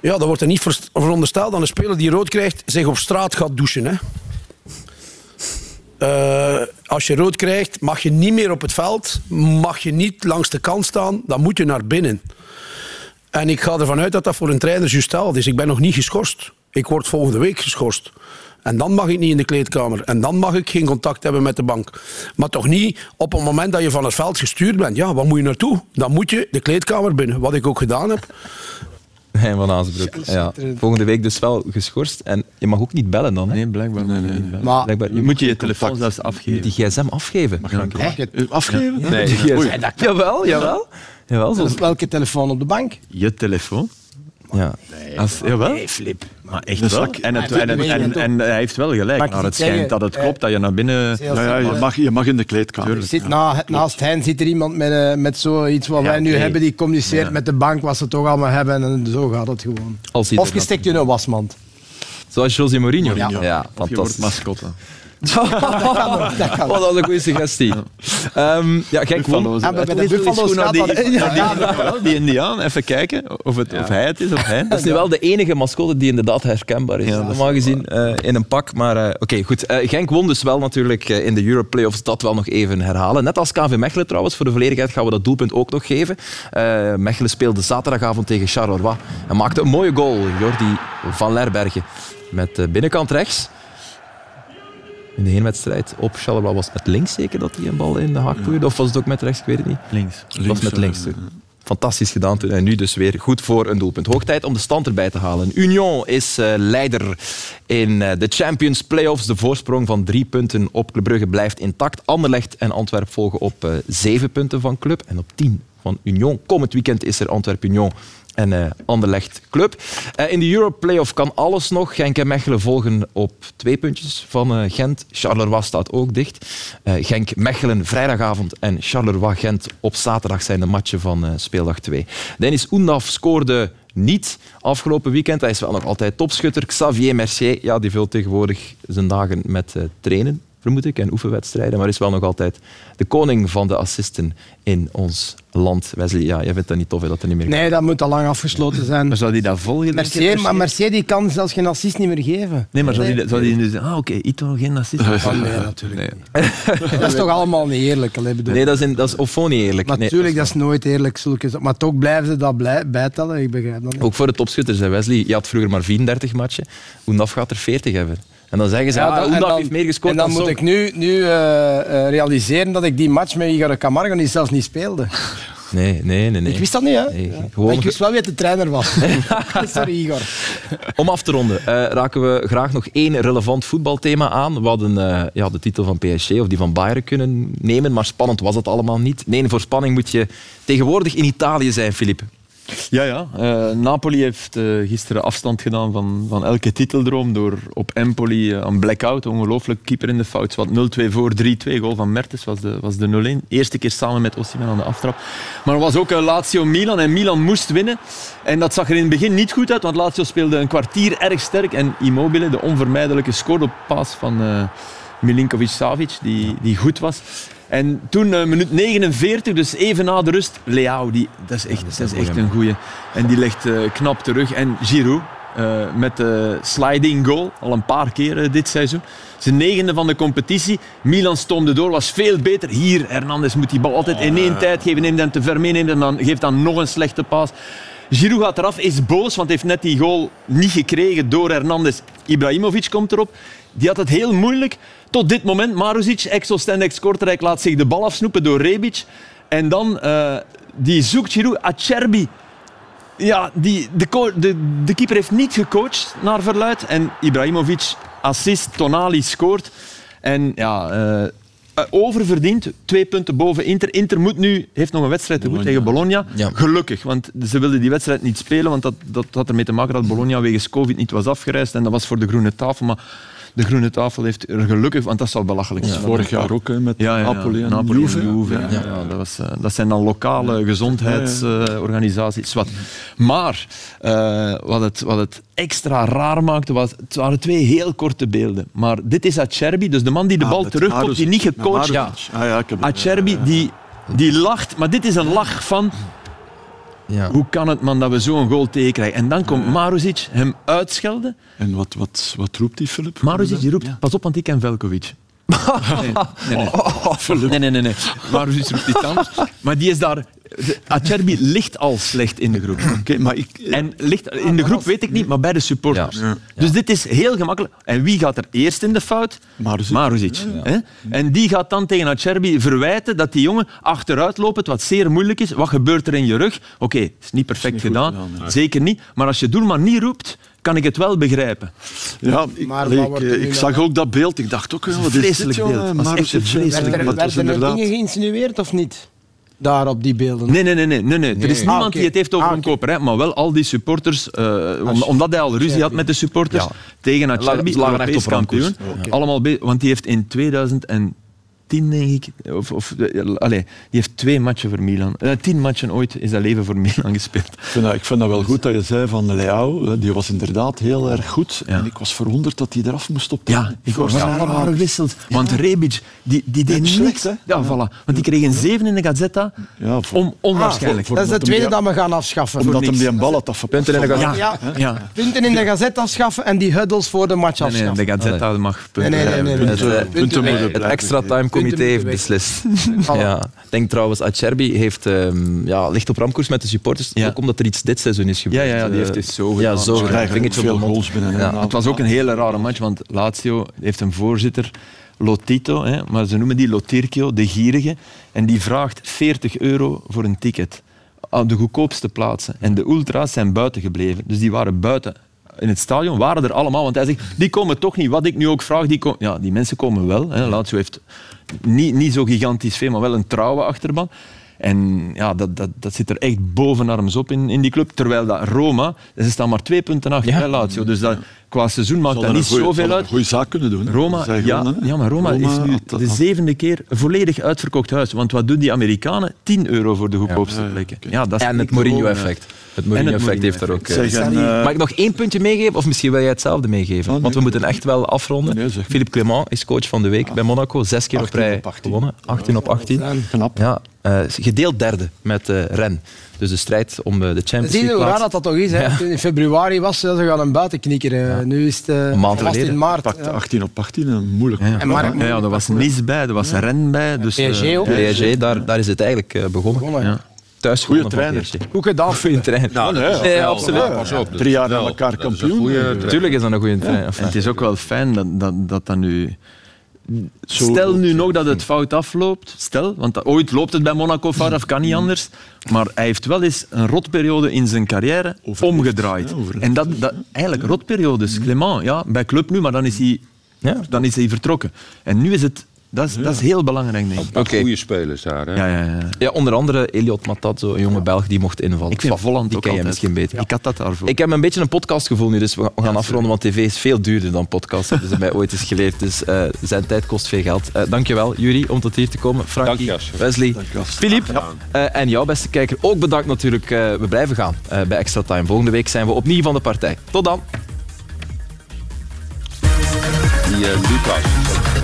Ja, dan wordt er niet verondersteld dat een speler die rood krijgt zich op straat gaat douchen. Hè. Eh, als je rood krijgt, mag je niet meer op het veld. Mag je niet langs de kant staan. Dan moet je naar binnen. En ik ga ervan uit dat dat voor een trainer juist hetzelfde is. Ik ben nog niet geschorst. Ik word volgende week geschorst. En dan mag ik niet in de kleedkamer. En dan mag ik geen contact hebben met de bank. Maar toch niet op het moment dat je van het veld gestuurd bent. Ja, waar moet je naartoe? Dan moet je de kleedkamer binnen. Wat ik ook gedaan heb. Hein van Haasbroek. Ja. Volgende week dus wel geschorst. En je mag ook niet bellen dan. Hè? Nee, blijkbaar. Nee, nee, Maar Blijkbaar, Je moet je je telefoon zelfs je afgeven. die gsm afgeven. Afgeven? Nee, die gsm. Jawel, jawel. Jawel zo. welke telefoon op de bank? Je telefoon. Ja. Als, jawel. Nee, Flip. Maar echt Dus wel. dat- En, het, en, en, hij heeft wel gelijk. Maar Nou, het schijnt dat het eh, klopt dat je naar binnen... Ja, ja, je, mag, je mag in de kleedkamer. Er zit na, naast hen zit er iemand met, eh, met zoiets wat Ja, wij nu hebben, die communiceert met de bank wat ze toch allemaal hebben en zo gaat het gewoon. Als Of je steekt je in een wasmand. Zoals José Mourinho. Mourinho. Ja, Of je wordt fantastisch. mascotte. Oh, dat is een goede suggestie. Ehm, ja, won. Buffalo's. Bij de gaat die, dat- die, die Indiaan, even kijken of, het, of hij het is of hij. Dat is nu wel de enige mascotte die inderdaad herkenbaar is. Ja, normaal gezien eh, in een pak. Maar eh, oké, goed. Eh, Genk won dus wel natuurlijk eh, in de Europe Playoffs. Dat wel nog even herhalen. Net als KV Mechelen trouwens. Voor de volledigheid gaan we dat doelpunt ook nog geven. Eh, Mechelen speelde zaterdagavond tegen Charleroi. En maakte een mooie goal. Jordi van Lerbergen. Met binnenkant rechts. In de heenwedstrijd op Charleroi was het met links zeker dat hij een bal in de haak probeerde. Of was het ook met rechts? Ik weet het niet. Links. Was met eh, links. Fantastisch gedaan toen. En nu dus weer goed voor een doelpunt. Hoog tijd om de stand erbij te halen. Union is eh, leider in eh, de Champions Playoffs. De voorsprong van drie punten op Club Brugge blijft intact. Anderlecht en Antwerp volgen op zeven punten van Club. En op tien van Union. Komend weekend is er Antwerp-Union en eh Anderlecht Club. Eh, in de Europe Playoff kan alles nog. Genk en Mechelen volgen op twee puntjes van eh, Gent. Charleroi staat ook dicht. Eh, Genk-Mechelen vrijdagavond en Charleroi-Gent op zaterdag zijn de matchen van speeldag 2. Dennis Oendaf scoorde niet afgelopen weekend. Hij is wel nog altijd topschutter. Xavier Mercier, ja, die vult tegenwoordig zijn dagen met trainen, vermoed ik, en oefenwedstrijden, maar is wel nog altijd de koning van de assisten in ons land. Wesley, ja, jij vindt dat niet tof hè, dat er niet meer Nee, dat moet al lang afgesloten zijn. Maar zou die dat volgen? Mercier, maar Mercier die kan zelfs geen assist niet meer geven. Nee, maar zou die, zou die nu zeggen, ah oké, Ito geen assist? Ah, nee, natuurlijk niet. Dat is toch allemaal niet eerlijk. allee, bedoel. Nee, dat is, in, dat is of gewoon niet eerlijk. Nee, Natuurlijk, dat is nooit eerlijk. Zulke, maar toch blijven ze dat blij, bijtellen. Ik begrijp dat niet. Ook voor de topschutters, hè, Wesley. Je had vroeger maar 34 matchen. Oendaf gaat er 40 hebben. En dan zeggen ze, Ja, ah, dan- en Oendaf dan- heeft meer gescoord En dan dan moet ik nu, nu eh, eh, realiseren dat ik die match met Igor Camargo niet zelfs niet speelde. Nee, nee, nee. nee. Ik wist dat niet, hè? Nee, gewoon- ik wist wel wie de trainer was. *laughs* Sorry, Igor. Om af te ronden eh, raken we graag nog één relevant voetbalthema aan. We hadden ja, de titel van PSG of die van Bayern kunnen nemen, maar spannend was het allemaal niet. Nee, voor spanning moet je tegenwoordig in Italië zijn, Filip. Ja, ja. Eh, Napoli heeft eh, gisteren afstand gedaan van, van elke titeldroom door op Empoli eh, een blackout. Ongelooflijk, keeper in de fout. Wat 0-2 voor 3-2. Goal van Mertens was de, was de 0-1. Eerste keer samen met Osimhen aan de aftrap. Maar er was ook Lazio-Milan en Milan moest winnen. En dat zag er in het begin niet goed uit, want Lazio speelde een kwartier erg sterk. En Immobile, de onvermijdelijke scoorde op paas van Milinkovic-Savic, die, die goed was. En toen, eh, minuut 49, dus even na de rust, Leao, die, dat is echt, dat is echt een goeie. En die legt eh, knap terug. En Giroud, eh, met de sliding goal, al een paar keer dit seizoen. Zijn negende van de competitie. Milan stoomde door, was veel beter. Hier, Hernandez moet die bal altijd in één tijd geven, neemt hem te ver mee, neemt hem dan, geeft dan nog een slechte paas. Giroud gaat eraf, is boos, want heeft net die goal niet gekregen door Hernandez. Ibrahimovic komt erop. Die had het heel moeilijk. Tot dit moment, Maruzic, ex-Oostende, Kortrijk, laat zich de bal afsnoepen door Rebic. En dan, eh, die zoekt Giroud, Acerbi. Ja, die, de, de, de keeper heeft niet gecoacht, naar verluid. En Ibrahimovic, assist, Tonali scoort. En ja, eh, eh, oververdiend, twee punten boven Inter. Inter moet nu, heeft nog een wedstrijd te goed tegen Bologna. Ja. Gelukkig, want ze wilden die wedstrijd niet spelen, want dat, dat had ermee te maken dat Bologna wegens covid niet was afgereisd. En dat was voor de groene tafel, maar de groene tafel heeft er gelukkig, want dat zou belachelijk zijn. Vorig jaar ook hè, met Ja, ja, ja. Napoli en Napoli Juve. en Juve, ja. Ja, dat, was, eh, dat zijn dan lokale gezondheidsorganisaties. Wat. Maar eh, wat, het, wat het extra raar maakte, was, het waren twee heel korte beelden. Maar dit is Acerbi, dus de man die de Ah, bal terugkomt, die niet gecoacht ja. Ah, ja, Acerbi, die, die lacht, maar dit is een lach van... Ja. Hoe kan het man dat we zo'n goal tegenkrijgen? En dan komt Maruzic hem uitschelden. En wat, wat, wat roept die, Filip? Maruzic die roept, pas op, want ik ken Velkovic. *laughs* Nee, nee, nee. nee, nee, nee, roept iets anders. Maar die is daar... Acerbi ligt al slecht in de groep. *clears throat* Oké, maar ik... En ligt in de groep weet ik niet, maar bij de supporters. Ja. Dus dit is heel gemakkelijk. En wie gaat er eerst in de fout? Maruzic. Maruzic. hè? En die gaat dan tegen Acerbi verwijten dat die jongen achteruit loopt, wat zeer moeilijk is. Wat gebeurt er in je rug? Oké, het is niet perfect niet gedaan, zeker niet. Maar als je doelman niet roept, kan ik het wel begrijpen. Ja, ik, Maar ik, eh, ik zag ook dat beeld. Ik dacht ook, ja, wat is dit, beeld. Is echt vreselijk Werd er, maar werden er dingen geïnsinueerd of niet? daar op die beelden. Nee, nee, nee, nee, nee, nee. Er is Ah, niemand oké. die het heeft over Ah, een oké. koperij, maar wel al die supporters, eh, om- omdat hij al ruzie had met de supporters, Ja. tegen Acerbi, Europees kampioen. Oké. Allemaal be- want die heeft in 2010, denk ik, of, of eh, allee, die heeft twee matchen voor Milan. Eh, tien matchen ooit is dat leven voor *laughs* Milan gespeeld. Ik vind, dat, ik vind dat wel goed dat je zei van Leao. hè, Die was inderdaad heel erg goed. En ik was verwonderd dat hij eraf moest op. Ja, ik was allemaal gewisseld. Want Rebic, die, die deed niks. slecht, hè? Ja, voilà. Want die kreeg een 7 in de Gazzetta. Ja, voor- Om, onwaarschijnlijk. voor- Dat is de tweede dat we gaan afschaffen. Omdat hem die een bal had afgepakt. Punten in de Gazzetta. ja. ja. Punten in de gazette afschaffen en die huddles voor de match Nee, nee, afschaffen. de Gazzetta mag punten. Nee, nee, nee. Het, eh, punten extra time comité heeft beslist. *laughs* ja. Ik denk trouwens, Acerbi heeft, ehm, ja, ligt op ramkoers met de supporters. Ja. Ook omdat er iets dit seizoen is gebeurd. Ja, ja, ja, die Eh, heeft het zo Ja, gedaan. zo Ze gedaan. Vingertje op veel goals binnen. Ja. Het was ook een hele rare match, want Lazio heeft een voorzitter, Lotito, hè, maar ze noemen die Lotirchio, de gierige, en die vraagt 40 euro voor een ticket aan de goedkoopste plaatsen. En de ultra's zijn buiten gebleven, dus die waren buiten. In het stadion waren er allemaal, want hij zegt, die komen toch niet. Wat ik nu ook vraag, die, komen, ja, die mensen komen wel. Hè. Lazio heeft niet, niet zo gigantisch veel, maar wel een trouwe achterban. En ja, dat, dat, dat zit er echt bovenarms op in, in die club. Terwijl dat Roma, ze staan maar twee punten achter Ja. Lazio. Dus dat, qua seizoen maakt dat niet goeie- zoveel uit. een goede zaak kunnen doen. hè. Roma, ja, gewonnen, ja, maar Roma, is nu de had- zevende keer volledig uitverkocht huis. Want wat doen die Amerikanen? 10 euro voor de goedkoopste Ja, ja, plekken. Ja, dat is En het Mourinho-effect. Het Mourinho-effect heeft er ook... eh, Zeg, en, eh, Mag ik nog één puntje meegeven? Of misschien wil jij hetzelfde meegeven? nee. Want we moeten echt wel afronden. Nee, zeg. Philippe Clement is coach van de week bij Monaco. Zes keer op 18 rij op 18. gewonnen. 18 op 18. Knap. Ja, eh, gedeeld derde met eh Ren. Dus de strijd om eh, de Champions Zie je League hoe raar dat dat toch is? Hè? Ja. In februari was ze gaan een buitenknikker. Eh, Nu is het eh, Een maand geleden. in maart. Pakt ja. 18 op 18, een moeilijk. Ja. En Mark- ja, ja, er was Nice bij, er was Ren bij. Dus, PSG eh, ook. PSG, daar, daar is het eigenlijk eh, begonnen. Begonnen, ja. Thuis van trainer. Goed gedaan. Goeie trainer. Nou, nee, nee, absoluut. ja, pas op, dat Drie jaar na wel- elkaar kampioen. Eh. Natuurlijk is dat een goede trainer. Enfin, het is ook wel fijn dat dat, dat, dat nu... Zo Stel nu nog dat het fout afloopt, stel, want ooit loopt het bij Monaco fout af, kan niet anders. Maar hij heeft wel eens een rotperiode in zijn carrière Overleefd, omgedraaid. ja, en dat, dat, eigenlijk rotperiodes, Clement, ja, bij club nu, maar dan is hij, Ja. dan is hij vertrokken. En nu is het, dat is, dat is heel belangrijk, denk ik. Oké. Goede spelers daar. Hè? Ja, ja, ja. Ja, onder andere Eliot Matazzo, een jonge Belg die mocht invallen. Ik vind Enfin, Volland die ook ken je misschien beter. Ik had dat daarvoor. Ik heb een beetje een podcastgevoel nu, dus we gaan afronden, want tv is veel duurder dan podcast. Dat hebben ze mij ooit eens geleerd. Dus eh, zijn tijd kost veel geld. Eh dankjewel, Jury, om tot hier te komen. Frankie, Dank je, Jasper. Wesley. Filip eh, en jou, beste kijker, ook bedankt natuurlijk. Eh, we blijven gaan eh, bij Extra Time. Volgende week zijn we opnieuw van de partij. Tot dan. Die Lucas.